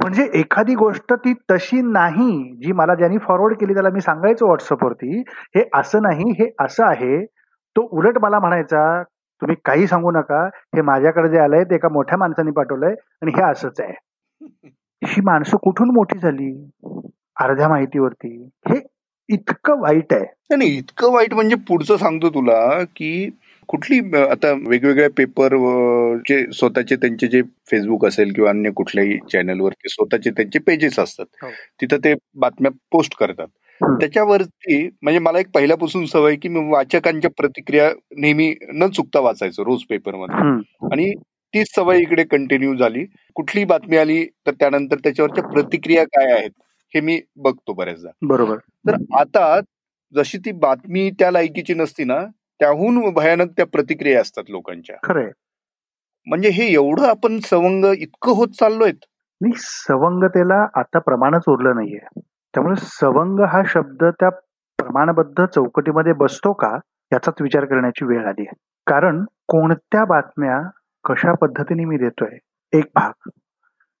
म्हणजे एखादी गोष्ट ती तशी नाही जी मला ज्यांनी फॉरवर्ड केली त्याला मी सांगायचो व्हॉट्सअपवरती हे असं नाही हे असं आहे तो उलट मला म्हणायचा तुम्ही काही सांगू नका. हे माझ्याकडे जे आलंय ते एका मोठ्या माणसाने पाठवलंय आणि हे असंच आहे. ही माणसं कुठून मोठी झाली? अर्ध्या माहितीवरती. हे इतकं वाईट आहे. नाही इतकं वाईट म्हणजे पुढचं सांगतो तुला की कुठली आता वेगवेगळ्या पेपर चे स्वतःचे त्यांचे जे फेसबुक असेल किंवा अन्य कुठल्याही चॅनलवर स्वतःचे त्यांचे पेजेस असतात. हो. तिथं ते बातम्या पोस्ट करतात. त्याच्यावरती म्हणजे मला एक पहिल्यापासून सवय की मी वाचकांच्या प्रतिक्रिया नेहमी न चुकता वाचायचो रोज पेपरमध्ये आणि तीच सवय इकडे कंटिन्यू झाली. कुठली बातमी आली तर त्यानंतर त्याच्यावरच्या प्रतिक्रिया काय आहेत हे मी बघतो बऱ्याचदा. बरोबर. तर आता जशी ती बातमी त्या लायकीची नसती ना त्याहून भयानक त्या प्रतिक्रिया असतात लोकांच्या. खरंय. म्हणजे हे एवढं आपण सवंग इतकं होत चाललोय सवंगतेला आता प्रमाणच उरलं नाहीये. त्यामुळे सवंग हा शब्द त्या प्रमाणबद्ध चौकटीमध्ये बसतो का याचाच विचार करण्याची वेळ आली आहे. कारण कोणत्या बातम्या कशा पद्धतीने मी देतोय? एक भाग.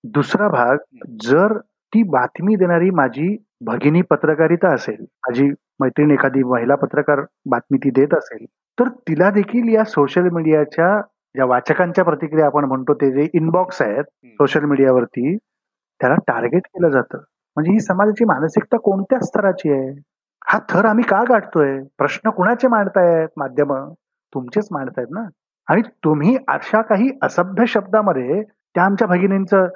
दुसरा भाग जर ती बातमी देणारी माझी भगिनी पत्रकारिता असेल माझी मैत्रीण एखादी महिला पत्रकार बातमी ती देत असेल तर तिला देखील या सोशल मीडियाच्या ज्या वाचकांच्या प्रतिक्रिया आपण म्हणतो ते जे इनबॉक्स आहेत सोशल मीडियावरती त्याला टार्गेट केलं जातं. म्हणजे ही समाजाची मानसिकता कोणत्या स्तराची आहे? हा थर आम्ही का गाठतोय? प्रश्न कुणाचे मांडतायत? माध्यम तुमचेच मांडतायत ना? आणि तुम्ही अशा काही असभ्य शब्दामध्ये त्या आमच्या भगिनींचं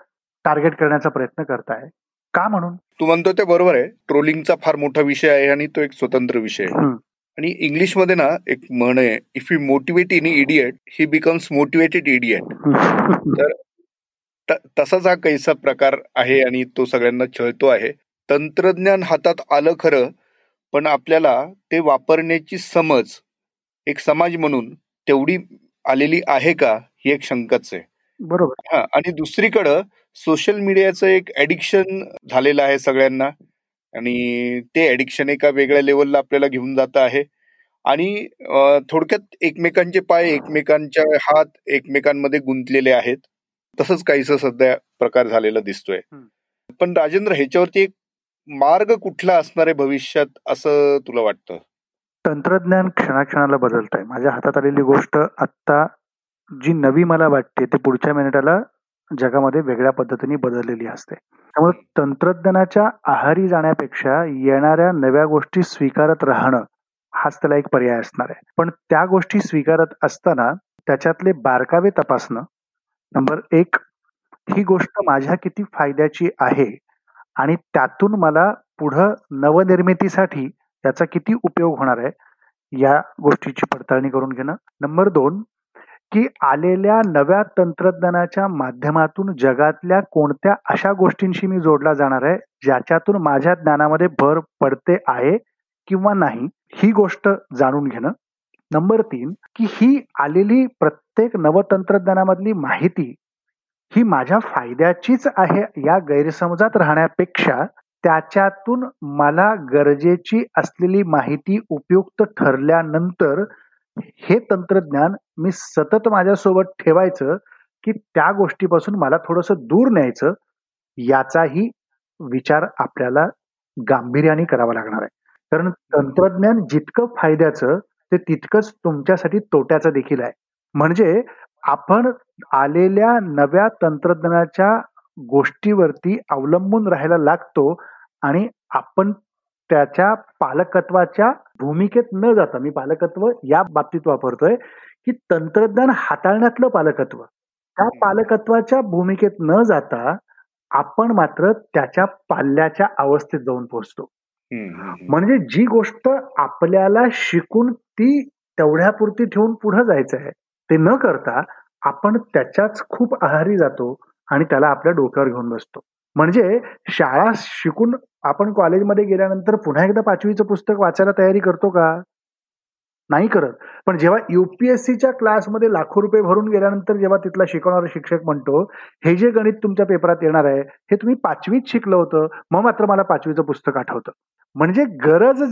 टार्गेट करण्याचा प्रयत्न करताय. का म्हणून? तू म्हणतो ते बरोबर आहे. ट्रोलिंगचा फार मोठा विषय आहे आणि तो एक स्वतंत्र विषय आहे. आणि इंग्लिशमध्ये ना एक म्हण आहे if you motivate an idiot he becomes motivated idiot तर तसाच हा कैसा प्रकार आहे आणि तो सगळ्यांना छळतो आहे. तंत्रज्ञान हातात आलं खरं पण आपल्याला ते वापरण्याची समज एक समाज म्हणून तेवढी आलेली आहे का ही एक शंकाच आहे. बरोबर. हा आणि दुसरीकडं सोशल मीडियाचं एक ऍडिक्शन झालेलं आहे सगळ्यांना. आणि ते ऍडिक्शन एका वेगळ्या लेवलला आपल्याला घेऊन जात आहे. आणि थोडक्यात एकमेकांचे पाय एकमेकांच्या हात एकमेकांमध्ये गुंतलेले आहेत. तसंच काहीस सध्या प्रकार झालेला दिसतोय. पण राजेंद्र ह्याच्यावरती एक मार्ग कुठला असणार आहे भविष्यात असं तुला वाटतं? तंत्रज्ञान क्षणाक्षणाला बदलत आहे माझ्या हातात आलेली गोष्ट आता जी नवी मला वाटते ते पुढच्या मिनिटाला जगामध्ये वेगळ्या पद्धतीने बदललेली असते. त्यामुळे तंत्रज्ञानाच्या आहारी जाण्यापेक्षा येणाऱ्या नव्या गोष्टी स्वीकारत राहणं हाच त्याला एक पर्याय असणार आहे. पण त्या गोष्टी स्वीकारत असताना त्याच्यातले बारकावे तपासणं नंबर एक ही गोष्ट माझ्या किती फायद्याची आहे आणि त्यातून मला पुढं नवनिर्मितीसाठी त्याचा किती उपयोग होणार आहे या गोष्टीची पडताळणी करून घेणं. नंबर दोन की आलेल्या नव्या तंत्रज्ञानाच्या माध्यमातून जगातल्या कोणत्या अशा गोष्टींशी मी जोडला जाणार आहे ज्याच्यातून माझ्या ज्ञानामध्ये भर पडते आहे किंवा नाही ही गोष्ट जाणून घेणं. नंबर तीन की ही आलेली प्रत्येक नवतंत्रज्ञानामधली माहिती ही माझ्या फायद्याचीच आहे या गैरसमजात राहण्यापेक्षा त्याच्यातून मला गरजेची असलेली माहिती उपयुक्त ठरल्यानंतर हे तंत्रज्ञान मी सतत माझ्यासोबत ठेवायचं की त्या गोष्टीपासून मला थोडस दूर न्यायचं याचाही विचार आपल्याला गांभीर्याने करावा लागणार आहे. कारण तंत्रज्ञान जितकं फायद्याचं ते तितकंच तुमच्यासाठी तोट्याचं देखील आहे. म्हणजे आपण आलेल्या नव्या तंत्रज्ञानाच्या गोष्टीवरती अवलंबून राहायला लागतो आणि आपण त्याच्या पालकत्वाच्या भूमिकेत न जाता मी पालकत्व या बाबतीत वापरतोय की तंत्रज्ञान हाताळण्यातलं पालकत्व. त्या पालकत्वाच्या भूमिकेत न जाता आपण मात्र त्याच्या पाल्याच्या अवस्थेत जाऊन पोहोचतो. म्हणजे जी गोष्ट आपल्याला शिकून ती तेवढ्यापुरती ठेवून पुढे जायचं आहे ते न करता आपण त्याच्याच खूप आहारी जातो आणि त्याला आपल्या डोक्यावर घेऊन बसतो. म्हणजे शाळा शिकून आपण कॉलेजमध्ये गेल्यानंतर पुन्हा एकदा पाचवीचं पुस्तक वाचायला तयारी करतो का? नाही करत. पण जेव्हा युपीएससीच्या क्लासमध्ये लाखो रुपये भरून गेल्यानंतर जेव्हा तिथला शिकवणारा शिक्षक म्हणतो हे जे गणित तुमच्या पेपरात येणार आहे हे तुम्ही पाचवीत शिकलं होतं मग मात्र मला पाचवीचं पुस्तक आठवतं. म्हणजे गरज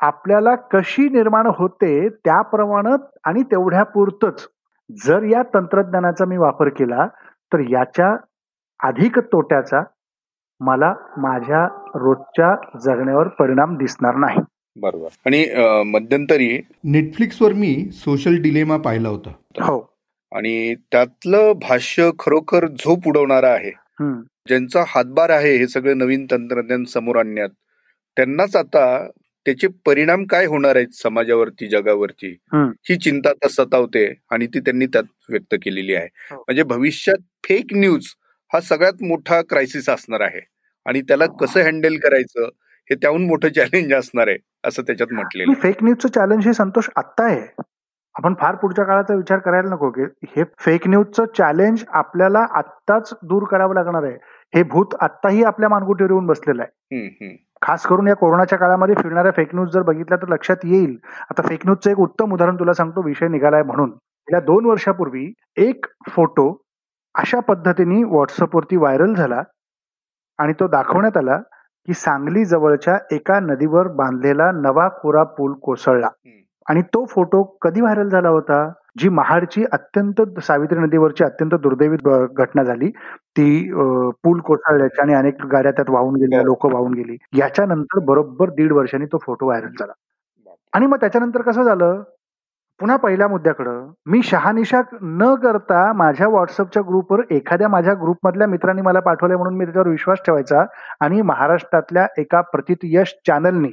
आपल्याला कशी निर्माण होते त्याप्रमाणे आणि तेवढ्या पुरतच जर या तंत्रज्ञानाचा मी वापर केला तर याच्या अधिक तोट्याचा मला माझ्या रोजच्या जगण्यावर परिणाम दिसणार नाही. बरोबर. आणि मध्यंतरी नेटफ्लिक्सवर मी सोशल डिलेमा पाहिला होता. हो. आणि त्यातलं भाष्य खरोखर झोप उडवणार आहे. ज्यांचा हातभार आहे हे सगळे नवीन तंत्रज्ञान समोर आणण्यात त्यांनाच आता त्याचे परिणाम काय होणार आहेत समाजावरती जगावरती ही चिंता आता सतावते आणि ती त्यांनी त्यात व्यक्त केलेली आहे. हो. म्हणजे भविष्यात फेक न्यूज हा सगळ्यात मोठा क्रायसिस असणार आहे. आणि त्याला कसं हँडल करायचं हे त्याहून मोठं चॅलेंज असणार आहे असं त्याच्यात म्हटलेलं फेक न्यूजचं चॅलेंज हे संतोष आत्ता आहे. आपण फार पुढच्या काळाचा विचार करायला नको की हे फेक न्यूजचं चॅलेंज आपल्याला आत्ताच दूर करावं लागणार आहे. हे भूत आत्ताही आपल्या मानगुटीवर येऊन बसलेलं आहे. खास करून या कोरोनाच्या काळामध्ये फिरणाऱ्या फेक न्यूज जर बघितल्या तर लक्षात येईल. आता फेक न्यूजचं एक उत्तम उदाहरण तुला सांगतो विषय निघालाय म्हणून. गेल्या दोन वर्षापूर्वी एक फोटो अशा पद्धतीने व्हॉट्सअपवरती व्हायरल झाला. आणि तो दाखवण्यात आला की सांगली जवळच्या एका नदीवर बांधलेला नवा कोरा पूल कोसळला. आणि तो फोटो कधी व्हायरल झाला होता? जी महाडची अत्यंत सावित्री नदीवरची अत्यंत दुर्दैवी घटना झाली ती पूल कोसळल्याची आणि अनेक गाड्या त्यात वाहून गेल्या लोक वाहून गेली. याच्यानंतर बरोबर दीड वर्षांनी तो फोटो व्हायरल झाला. आणि मग त्याच्यानंतर कसं झालं? पुन्हा पहिल्या मुद्द्याकडं. मी शहानिशा न करता माझ्या व्हॉट्सअपच्या ग्रुपवर एखाद्या माझ्या ग्रुपमधल्या मित्रांनी मला पाठवले म्हणून मी त्याच्यावर विश्वास ठेवायचा आणि महाराष्ट्रातल्या एका प्रतित यश चॅनलनी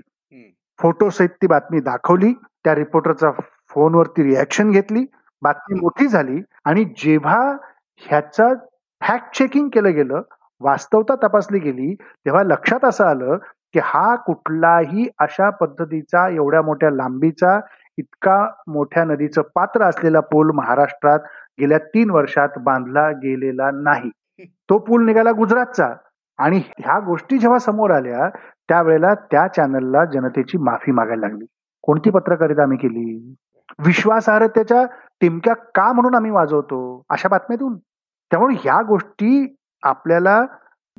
फोटोसहित ती बातमी दाखवली. त्या रिपोर्टरचा फोनवरती रिॲक्शन घेतली. बातमी मोठी झाली आणि जेव्हा ह्याचा फॅक्ट चेकिंग केलं गेलं वास्तवता तपासली गेली तेव्हा लक्षात असं आलं की हा कुठलाही अशा पद्धतीचा एवढ्या मोठ्या लांबीचा इतका मोठ्या नदीचं पात्र असलेला पूल महाराष्ट्रात गेल्या तीन वर्षात बांधला गेलेला नाही. तो पूल निघाला गुजरातचा. आणि ह्या गोष्टी जेव्हा समोर आल्या त्यावेळेला त्या चॅनलला जनतेची माफी मागायला लागली. कोणती पत्रकारिता आम्ही केली? विश्वासार्हतेच्या टिमक्या का म्हणून आम्ही वाजवतो? अशा बातम्यातून. त्यामुळे ह्या गोष्टी आपल्याला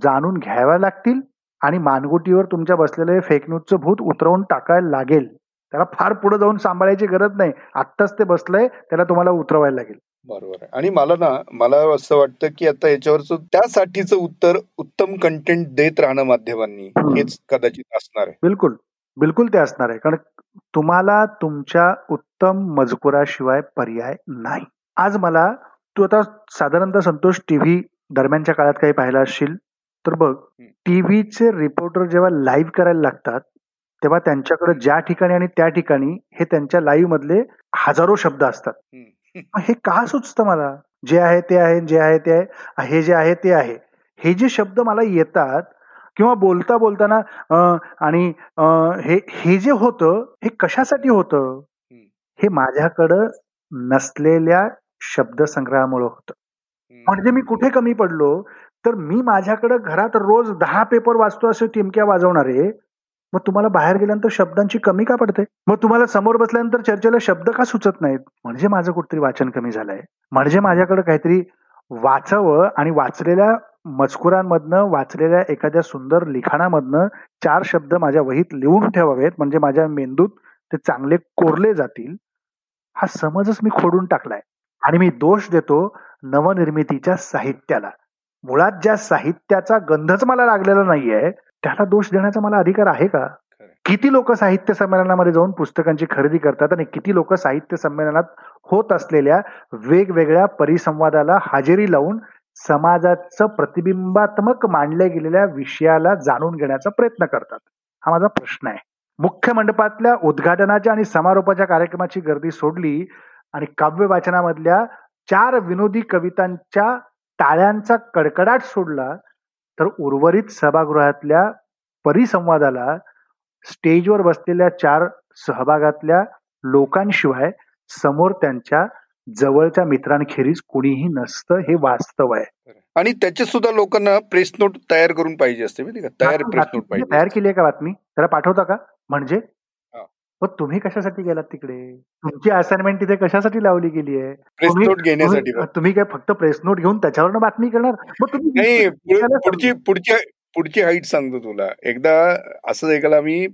जाणून घ्याव्या लागतील आणि मानगुटीवर तुमच्या बसलेले फेक न्यूजचं भूत उतरवून टाकायला लागेल. त्याला फार पुढे जाऊन सांभाळायची गरज नाही. आत्ताच ते बसलंय त्याला तुम्हाला उतरवायला लागेल. बरोबर आणि मला ना मला असं वाटतं की आता याच्यावरच त्यासाठीचं उत्तर उत्तम कंटेंट देत राहणं माध्यमांनी हेच कदाचित असणार आहे. बिलकुल. बिलकुल ते असणार आहे. कारण तुम्हाला तुमच्या उत्तम मजकुराशिवाय पर्याय नाही. आज मला तू आता साधारणतः संतोष टीव्ही दरम्यानच्या काळात काही पाहिला असशील तर बघ टीव्हीचे रिपोर्टर जेव्हा लाईव्ह करायला लागतात तेव्हा त्यांच्याकडे ज्या ठिकाणी आणि त्या ठिकाणी हे त्यांच्या लाईव्ह मधले हजारो शब्द असतात. हे का सुचतं मला? जे आहे ते आहे जे आहे ते आहे हे जे आहे ते आहे. हे जे शब्द मला येतात किंवा बोलता बोलताना आणि हे हे जे होतं हे कशासाठी होतं? हे माझ्याकडं नसलेल्या शब्दसंग्रहामुळे होतं. म्हणजे मी कुठे कमी पडलो? तर मी माझ्याकडे घरात रोज दहा पेपर वाचतो असे टिमक्या वाजवणारे मग तुम्हाला बाहेर गेल्यानंतर शब्दांची कमी का पडते? मग तुम्हाला समोर बसल्यानंतर चर्चेला शब्द का सुचत नाहीत? म्हणजे माझं कुठतरी वाचन कमी झालंय. म्हणजे माझ्याकडे काहीतरी वाचावं आणि वाचलेल्या मजकुरांमधनं वाचलेल्या एखाद्या सुंदर लिखाणामधनं चार शब्द माझ्या वहीत लिहून ठेवावेत. म्हणजे माझ्या मेंदूत ते चांगले कोरले जातील. हा समजच मी खोडून टाकलाय. आणि मी दोष देतो नवनिर्मितीच्या साहित्याला. मुळात ज्या साहित्याचा गंधच मला लागलेला नाहीये त्याला दोष देण्याचा मला अधिकार आहे का? किती लोक साहित्य संमेलनामध्ये जाऊन पुस्तकांची खरेदी करतात आणि किती लोक साहित्य संमेलनात होत असलेल्या वेगवेगळ्या परिसंवादाला हजेरी लावून समाजाचं प्रतिबिंबात्मक मांडल्या गेलेल्या विषयाला जाणून घेण्याचा प्रयत्न करतात? हा माझा प्रश्न आहे. मुख्य मंडपातल्या उद्घाटनाच्या आणि समारोपाच्या कार्यक्रमाची गर्दी सोडली आणि काव्य वाचनामधल्या चार विनोदी कवितांच्या टाळ्यांचा कडकडाट सोडला तर उर्वरित सभागृहातल्या परिसंवादाला स्टेजवर बसलेल्या चार सहभागातल्या लोकांशिवाय समोर त्यांच्या जवळच्या मित्रांखेरीज कुणीही नसतं हे वास्तव आहे. आणि त्याचे सुद्धा लोकांना प्रेस नोट तयार करून पाहिजे असते तयार प्रेस नोट पाहिजे तयार केली आहे का बातमी? त्याला पाठवता का? म्हणजे? मग तुम्ही कशासाठी गेलात तिकडे? तुमची असाइनमेंट तिथे कशासाठी लावली गेली आहे? प्रेस नोट घेण्यासाठी तुम्ही काय फक्त प्रेस नोट घेऊन त्याच्यावर बातमी करणार? मग तुम्ही पुढची पुढची पुढची हाईट सांगतो तुला. एकदा असं ऐकायला मी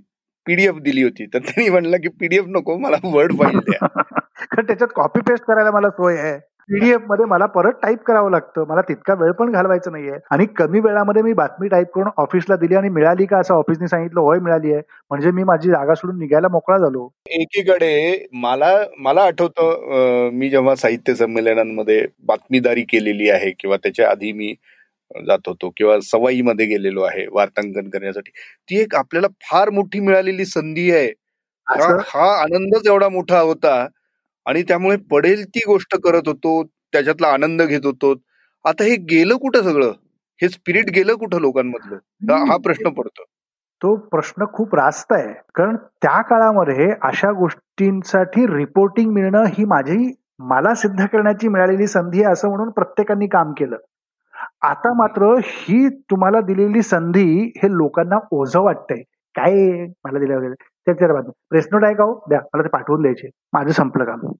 पीडीएफ दिली होती तर त्यांनी म्हणलं की पीडीएफ नको मला वर्ड फाईल द्या. त्याच्यात कॉपी पेस्ट करायला मला सोय आहे. पीडीएफमध्ये मला परत टाईप करावं लागतं. मला तितका वेळ पण घालवायचा नाहीये. आणि कमी वेळामध्ये मी बातमी टाईप करून ऑफिसला दिली आणि मिळाली का असं ऑफिसने सांगितलं होय मिळाली आहे. म्हणजे मी माझी जागा सोडून निघायला मोकळा झालो. एकीकडे मला मला आठवतं मी जेव्हा साहित्य संमेलनांमध्ये बातमीदारी केलेली आहे किंवा त्याच्या आधी मी जात होतो किंवा सवाईमध्ये गेलेलो आहे वार्तांकन करण्यासाठी ती एक आपल्याला फार मोठी मिळालेली संधी आहे. हा आनंदच एवढा मोठा होता. आणि त्यामुळे पडेल ती गोष्ट करत होतो त्याच्यातला आनंद घेत होतो. आता हे गेलं कुठं सगळं? हे स्पिरिट गेलं कुठं लोकांमधलं? हा प्रश्न पडतो. तो प्रश्न खूप रास्त आहे. कारण त्या काळामध्ये अशा गोष्टींसाठी रिपोर्टिंग मिळणं ही माझी मला सिद्ध करण्याची मिळालेली संधी आहे असं म्हणून प्रत्येकाने काम केलं. आता मात्र ही तुम्हाला दिलेली संधी हे लोकांना ओझं वाटतंय. काय मला वगैरे. त्याच्या बातमी प्रेस नोट आहे का हो द्या मला ते पाठवून द्यायचे. माझं संपलं काम.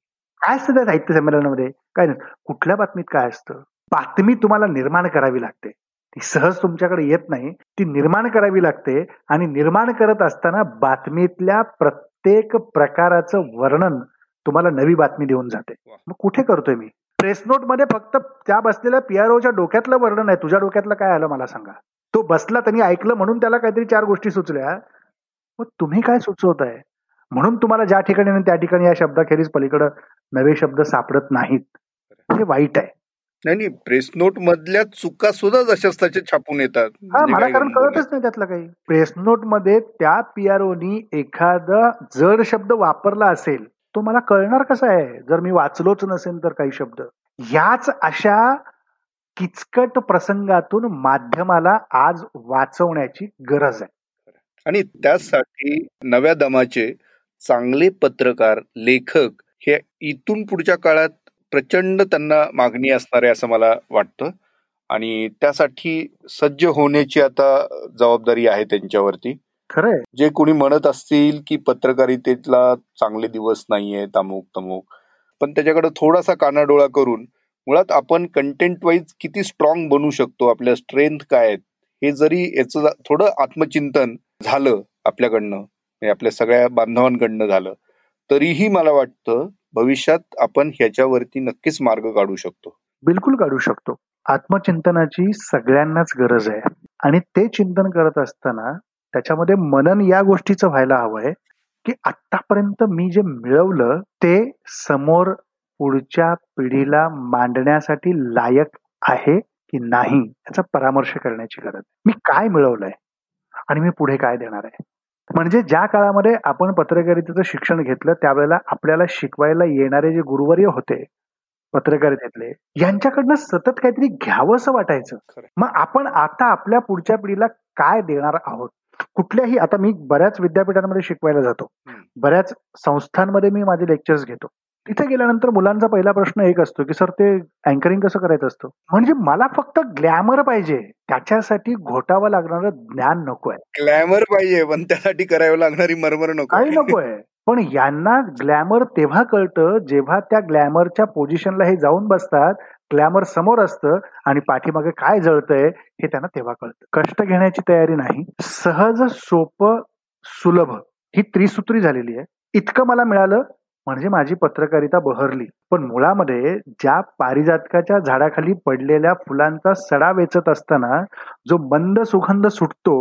काय असतं त्या साहित्य संमेलनामध्ये? काय नाही कुठल्या बातमीत काय असतं? बातमी तुम्हाला निर्माण करावी लागते. ती सहज तुमच्याकडे येत नाही. ती निर्माण करावी लागते आणि निर्माण करत असताना बातमीतल्या प्रत्येक प्रकाराचं वर्णन तुम्हाला नवी बातमी देऊन जाते. मग कुठे करतोय मी? प्रेस नोटमध्ये फक्त त्या बसलेल्या पीआरओच्या डोक्यातलं वर्णन आहे. तुझ्या डोक्यातलं काय आलं मला सांगा. तो बसला त्यांनी ऐकलं म्हणून त्याला काहीतरी चार गोष्टी सुचल्या. मग तुम्ही काय सुचवत आहे म्हणून तुम्हाला ज्या ठिकाणी त्या ठिकाणी या शब्दाखेरीज पलीकडे नवे शब्द सापडत नाहीत. हे वाईट आहे. नाही नाही प्रेस नोट मधल्या चुका सुद्धा जशाच त्याचे छापून येतात. हा म्हणजे मला कारण कळतच नाही. त्यातलं काही. प्रेस नोटमध्ये त्या पीआरओनी एखादा जड शब्द वापरला असेल तो मला कळणार कसा आहे? जर मी वाचलोच नसेल तर काही शब्द. याच अशा किचकट प्रसंगातून माध्यमाला आज वाचवण्याची गरज आहे. आणि त्यासाठी नव्या दमाचे चांगले पत्रकार लेखक हे इथून पुढच्या काळात प्रचंड त्यांना मागणी असणार आहे असं मला वाटतं. आणि त्यासाठी सज्ज होण्याची आता जबाबदारी आहे त्यांच्यावरती. खरंय. जे कोणी म्हणत असतील की पत्रकारितेतला चांगले दिवस नाहीये तमुक तमुक. पण त्याच्याकडे थोडासा कानाडोळा करून मुळात आपण कंटेंट वाईज किती स्ट्रॉंग बनू शकतो आपल्या स्ट्रेंथ काय आहेत हे जरी याचं थोडं आत्मचिंतन झालं आपल्याकडनं म्हणजे आपल्या सगळ्या बांधवांकडनं झालं तरीही मला वाटतं भविष्यात आपण ह्याच्यावरती नक्कीच मार्ग काढू शकतो. बिलकुल काढू शकतो. आत्मचिंतनाची सगळ्यांनाच गरज आहे. आणि ते चिंतन करत असताना त्याच्यामध्ये मनन या गोष्टीचं व्हायला हवंय की आतापर्यंत मी जे मिळवलं ते समोर पुढच्या पिढीला मांडण्यासाठी लायक आहे की नाही याचा परामर्श करण्याची गरज मी काय मिळवलंय? आणि मी पुढे काय देणार आहे? म्हणजे ज्या काळामध्ये आपण पत्रकारितेचं शिक्षण घेतलं त्यावेळेला आपल्याला शिकवायला येणारे जे गुरुवर्य होते पत्रकारितेतले यांच्याकडनं सतत काहीतरी घ्यावंसं वाटायचं. मग आपण आता आपल्या पुढच्या पिढीला काय देणार आहोत? कुठल्याही आता मी बऱ्याच विद्यापीठांमध्ये शिकवायला जातो. बऱ्याच संस्थांमध्ये मी माझे लेक्चर्स घेतो. तिथे गेल्यानंतर मुलांचा पहिला प्रश्न एक असतो की सर ते अँकरिंग कसं करायचं असतं? म्हणजे मला फक्त ग्लॅमर पाहिजे. त्याच्यासाठी घोटावं लागणारं ज्ञान नको आहे. ग्लॅमर पाहिजे पण त्यासाठी करावं लागणारी मरमर नको काही नको आहे. पण यांना ग्लॅमर तेव्हा कळतं जेव्हा त्या ग्लॅमरच्या पोझिशनला हे जाऊन बसतात ग्लॅमर समोर असतं आणि पाठीमागे काय जळतंय हे त्यांना तेव्हा कळतं. कष्ट घेण्याची तयारी नाही. सहज सोपं सुलभ ही त्रिसूत्री झालेली आहे. इतकं मला मिळालं म्हणजे माझी पत्रकारिता बहरली. पण मुळामध्ये ज्या पारिजातकाच्या झाडाखाली पडलेल्या फुलांचा सडा वेचत असताना जो मंद सुगंध सुटतो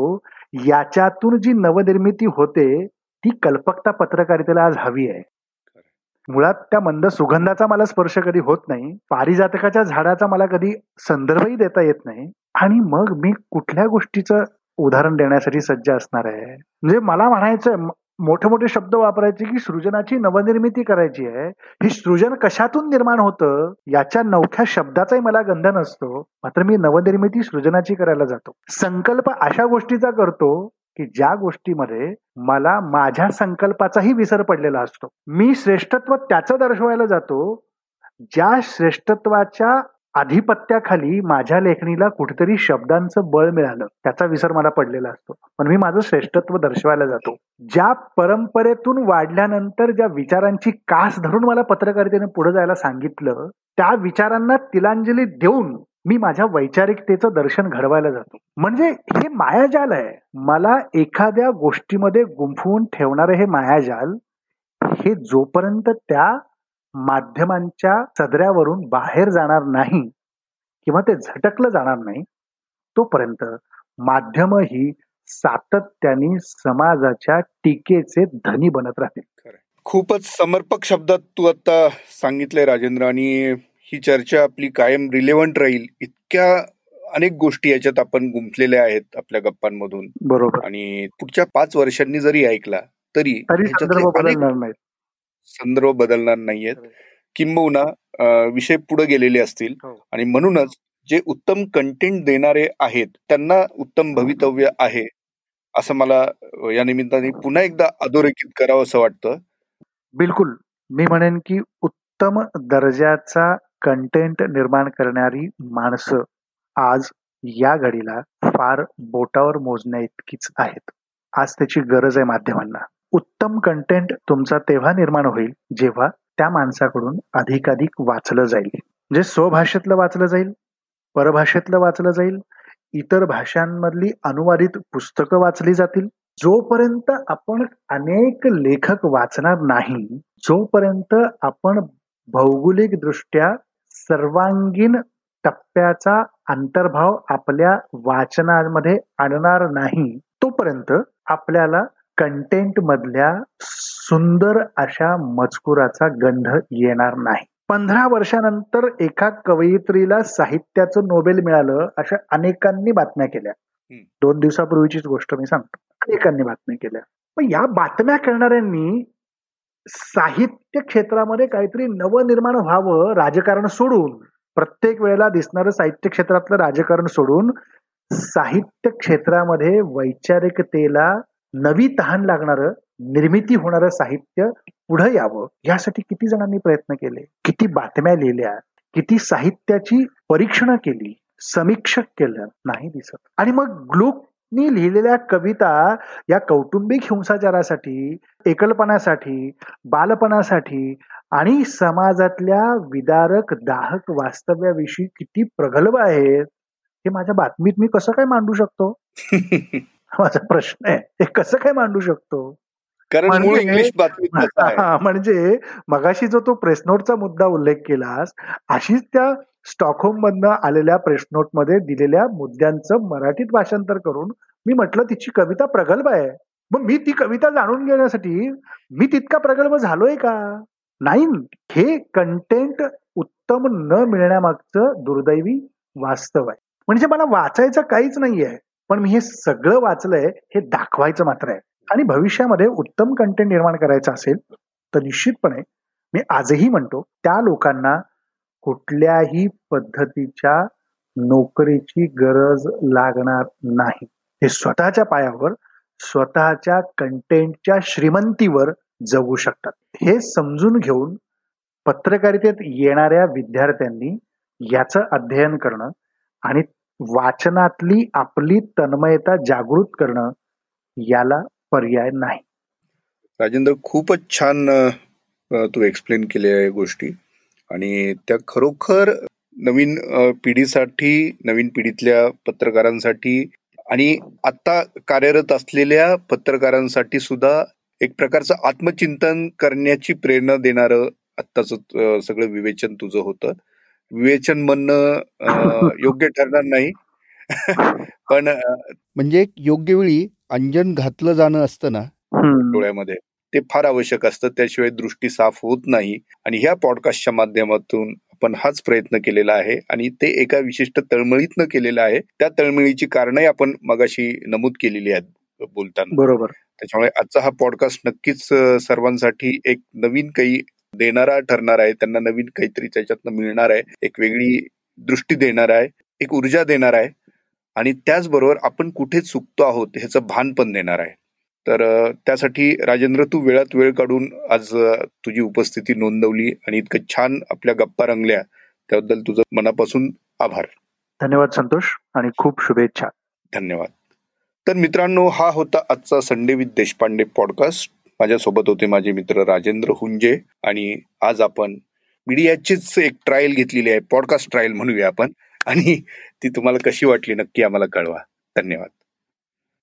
याच्यातून जी नवनिर्मिती होते ती कल्पकता पत्रकारितेला आज हवी आहे. मुळात त्या मंद सुगंधाचा मला स्पर्श कधी होत नाही पारिजातकाच्या झाडाचा मला कधी संदर्भही देता येत नाही आणि मग मी कुठल्या गोष्टीचं उदाहरण देण्यासाठी सज्ज असणार आहे? म्हणजे मला म्हणायचं मोठे मोठे शब्द वापरायचे की सृजनाची नवनिर्मिती करायची आहे. ही सृजन कशातून निर्माण होतं? याच्या नवख्या शब्दाचाही मला गंध नसतो. मात्र मी नवनिर्मिती सृजनाची करायला जातो. संकल्प अशा गोष्टीचा करतो की ज्या गोष्टीमध्ये मला माझ्या संकल्पाचाही विसर पडलेला असतो. मी श्रेष्ठत्व त्याचं दर्शवायला जातो. ज्या श्रेष्ठत्वाच्या आधिपत्याखाली माझ्या लेखणीला कुठेतरी शब्दांचं बळ मिळालं. त्याचा विसर मला पडलेला असतो. पण मी माझं श्रेष्ठत्व दर्शवायला जातो. ज्या परंपरेतून वाढल्यानंतर ज्या विचारांची कास धरून मला पत्रकारितेने पुढे जायला सांगितलं त्या विचारांना तिलांजली देऊन मी माझ्या वैचारिकतेचं दर्शन घडवायला जातो. म्हणजे हे मायाजाल आहे. मला एखाद्या गोष्टीमध्ये गुंफवून ठेवणारं हे मायाजाल हे जोपर्यंत त्या माध्यमांच्या सदऱ्यावरून बाहेर जाणार नाही किंवा ते झटकलं जाणार नाही तोपर्यंत माध्यम ही सातत्याने समाजाच्या टीकेचे धनी बनत राहतील खूपच समर्पक शब्दात तू आता सांगितलंय राजेंद्र आणि ही चर्चा आपली कायम रिलेव्हंट राहील. इतक्या अनेक गोष्टी याच्यात आपण गुंफलेल्या आहेत आपल्या गप्पांमधून. बरोबर. आणि पुढच्या पाच वर्षांनी जरी ऐकला तरी संदर्भ बदलणार नाहीयेत. किंबहुना विषय पुढे गेलेले असतील हो. आणि म्हणूनच जे उत्तम कंटेंट देणारे आहेत त्यांना उत्तम भवितव्य आहे असं मला या निमित्ताने पुन्हा एकदा अधोरेखित करावं असं वाटतं. बिलकुल. मी म्हणेन की उत्तम दर्जाचा कंटेंट निर्माण करणारी माणसं आज या घडीला फार बोटावर मोजण्या इतकीच आहेत. आज त्याची गरज आहे माध्यमांना. उत्तम कंटेंट तुमचा तेव्हा निर्माण होईल जेव्हा त्या माणसाकडून अधिकाधिक वाचलं जाईल. म्हणजे स्वभाषेतलं वाचलं जाईल परभाषेतलं वाचलं जाईल इतर भाषांमधली अनुवादित पुस्तकं वाचली जातील. जोपर्यंत आपण अनेक लेखक वाचणार नाही जोपर्यंत आपण भौगोलिक दृष्ट्या सर्वांगीण टप्प्याचा अंतर्भाव आपल्या वाचनामध्ये आणणार नाही तोपर्यंत आपल्याला कंटेंट मधल्या सुंदर अशा मजकुराचा गंध येणार नाही. पंधरा वर्षानंतर एका कवयित्रीला साहित्याचं नोबेल मिळालं अशा अनेकांनी बातम्या केल्या. दोन दिवसापूर्वीचीच गोष्ट मी सांगतो. अनेकांनी बातम्या केल्या. पण या बातम्या करणाऱ्यांनी साहित्य क्षेत्रामध्ये काहीतरी नवनिर्माण व्हावं राजकारण सोडून प्रत्येक वेळेला दिसणारं साहित्य क्षेत्रातलं राजकारण सोडून साहित्य क्षेत्रामध्ये वैचारिकतेला नवी तहान लागणारं निर्मिती होणारं साहित्य पुढे यावं. यासाठी किती जणांनी प्रयत्न केले? किती बातम्या लिहिल्या? किती साहित्याची परीक्षणं केली? समीक्षक केलं? नाही दिसत. आणि मग ग्लोकनी लिहिलेल्या कविता या कौटुंबिक हिंसाचारासाठी एकलपणासाठी बालपणासाठी आणि समाजातल्या विदारक दाहक वास्तव्याविषयी किती प्रगल्भ आहेत हे माझ्या बातमीत मी कसं काय मांडू शकतो? माझा प्रश्न आहे हे कसं काय मांडू शकतो? कारण इंग्लिश म्हणजे मगाशी जो तो प्रेसनोटचा मुद्दा उल्लेख केलास अशीच त्या स्टॉकहोम मधनं आलेल्या प्रेसनोटमध्ये दिलेल्या मुद्द्यांचं मराठीत भाषांतर करून मी म्हटलं तिची कविता प्रगल्भ आहे. मग मी ती कविता जाणून घेण्यासाठी मी तितका प्रगल्भ झालोय का? नाही. हे कंटेंट उत्तम न मिळण्यामागचं दुर्दैवी वास्तव आहे. म्हणजे मला वाचायचं काहीच नाहीये. पण मी हे सगळं वाचलंय हे दाखवायचं मात्र आहे. आणि भविष्यामध्ये उत्तम कंटेंट निर्माण करायचं असेल तर निश्चितपणे मी आजही म्हणतो त्या लोकांना कुठल्याही पद्धतीच्या नोकरीची गरज लागणार नाही. हे स्वतःच्या पायावर स्वतःच्या कंटेंटच्या श्रीमंतीवर जगू शकतात. हे समजून घेऊन पत्रकारितेत येणाऱ्या विद्यार्थ्यांनी याचं अध्ययन करणं आणि वाचनातली आपली तन्मयता जागृत करणं याला पर्याय नाही. राजेंद्र खूपच छान तू एक्सप्लेन केल्या गोष्टी. आणि त्या खरोखर नवीन पिढीसाठी नवीन पिढीतल्या पत्रकारांसाठी आणि आता कार्यरत असलेल्या पत्रकारांसाठी सुद्धा एक प्रकारचं आत्मचिंतन करण्याची प्रेरणा देणारं आत्ताचं सगळं विवेचन तुझं होतं. विवेचन म्हणणं योग्य ठरणार नाही. पण म्हणजे योग्य वेळी अंजन घातलं जाणं असतं ना? डोळ्यामध्ये. ते फार आवश्यक असतं. त्याशिवाय दृष्टी साफ होत नाही. आणि ह्या पॉडकास्टच्या माध्यमातून आपण हाच प्रयत्न केलेला आहे. आणि ते एका विशिष्ट तळमळीतनं केलेलं आहे. त्या तळमळीची कारणही आपण मगाशी नमूद केलेली आहेत बोलताना. बरोबर. त्याच्यामुळे आजचा हा पॉडकास्ट नक्कीच सर्वांसाठी एक नवीन काही देणारा ठरणार आहे त्यांना नवीन काहीतरी त्याच्यातनं मिळणार आहे एक वेगळी दृष्टी देणार आहे एक ऊर्जा देणार आहे आणि त्याचबरोबर आपण कुठे चुकतो आहोत ह्याचं भान पण देणार आहे. तर त्यासाठी राजेंद्र तू वेळात वेळ काढून आज तुझी उपस्थिती नोंदवली आणि इतकं छान आपल्या गप्पा रंगल्या त्याबद्दल तुझं मनापासून आभार. धन्यवाद संतोष आणि खूप शुभेच्छा. धन्यवाद. तर मित्रांनो हा होता आजचा संडे विथ देशपांडे पॉडकास्ट. माझ्यासोबत होते माझे मित्र राजेंद्र हुंजे आणि आज आपण मीडियाचीच एक ट्रायल घेतलेली आहे पॉडकास्ट ट्रायल म्हणूया आपण. आणि ती तुम्हाला कशी वाटली नक्की आम्हाला कळवा. धन्यवाद.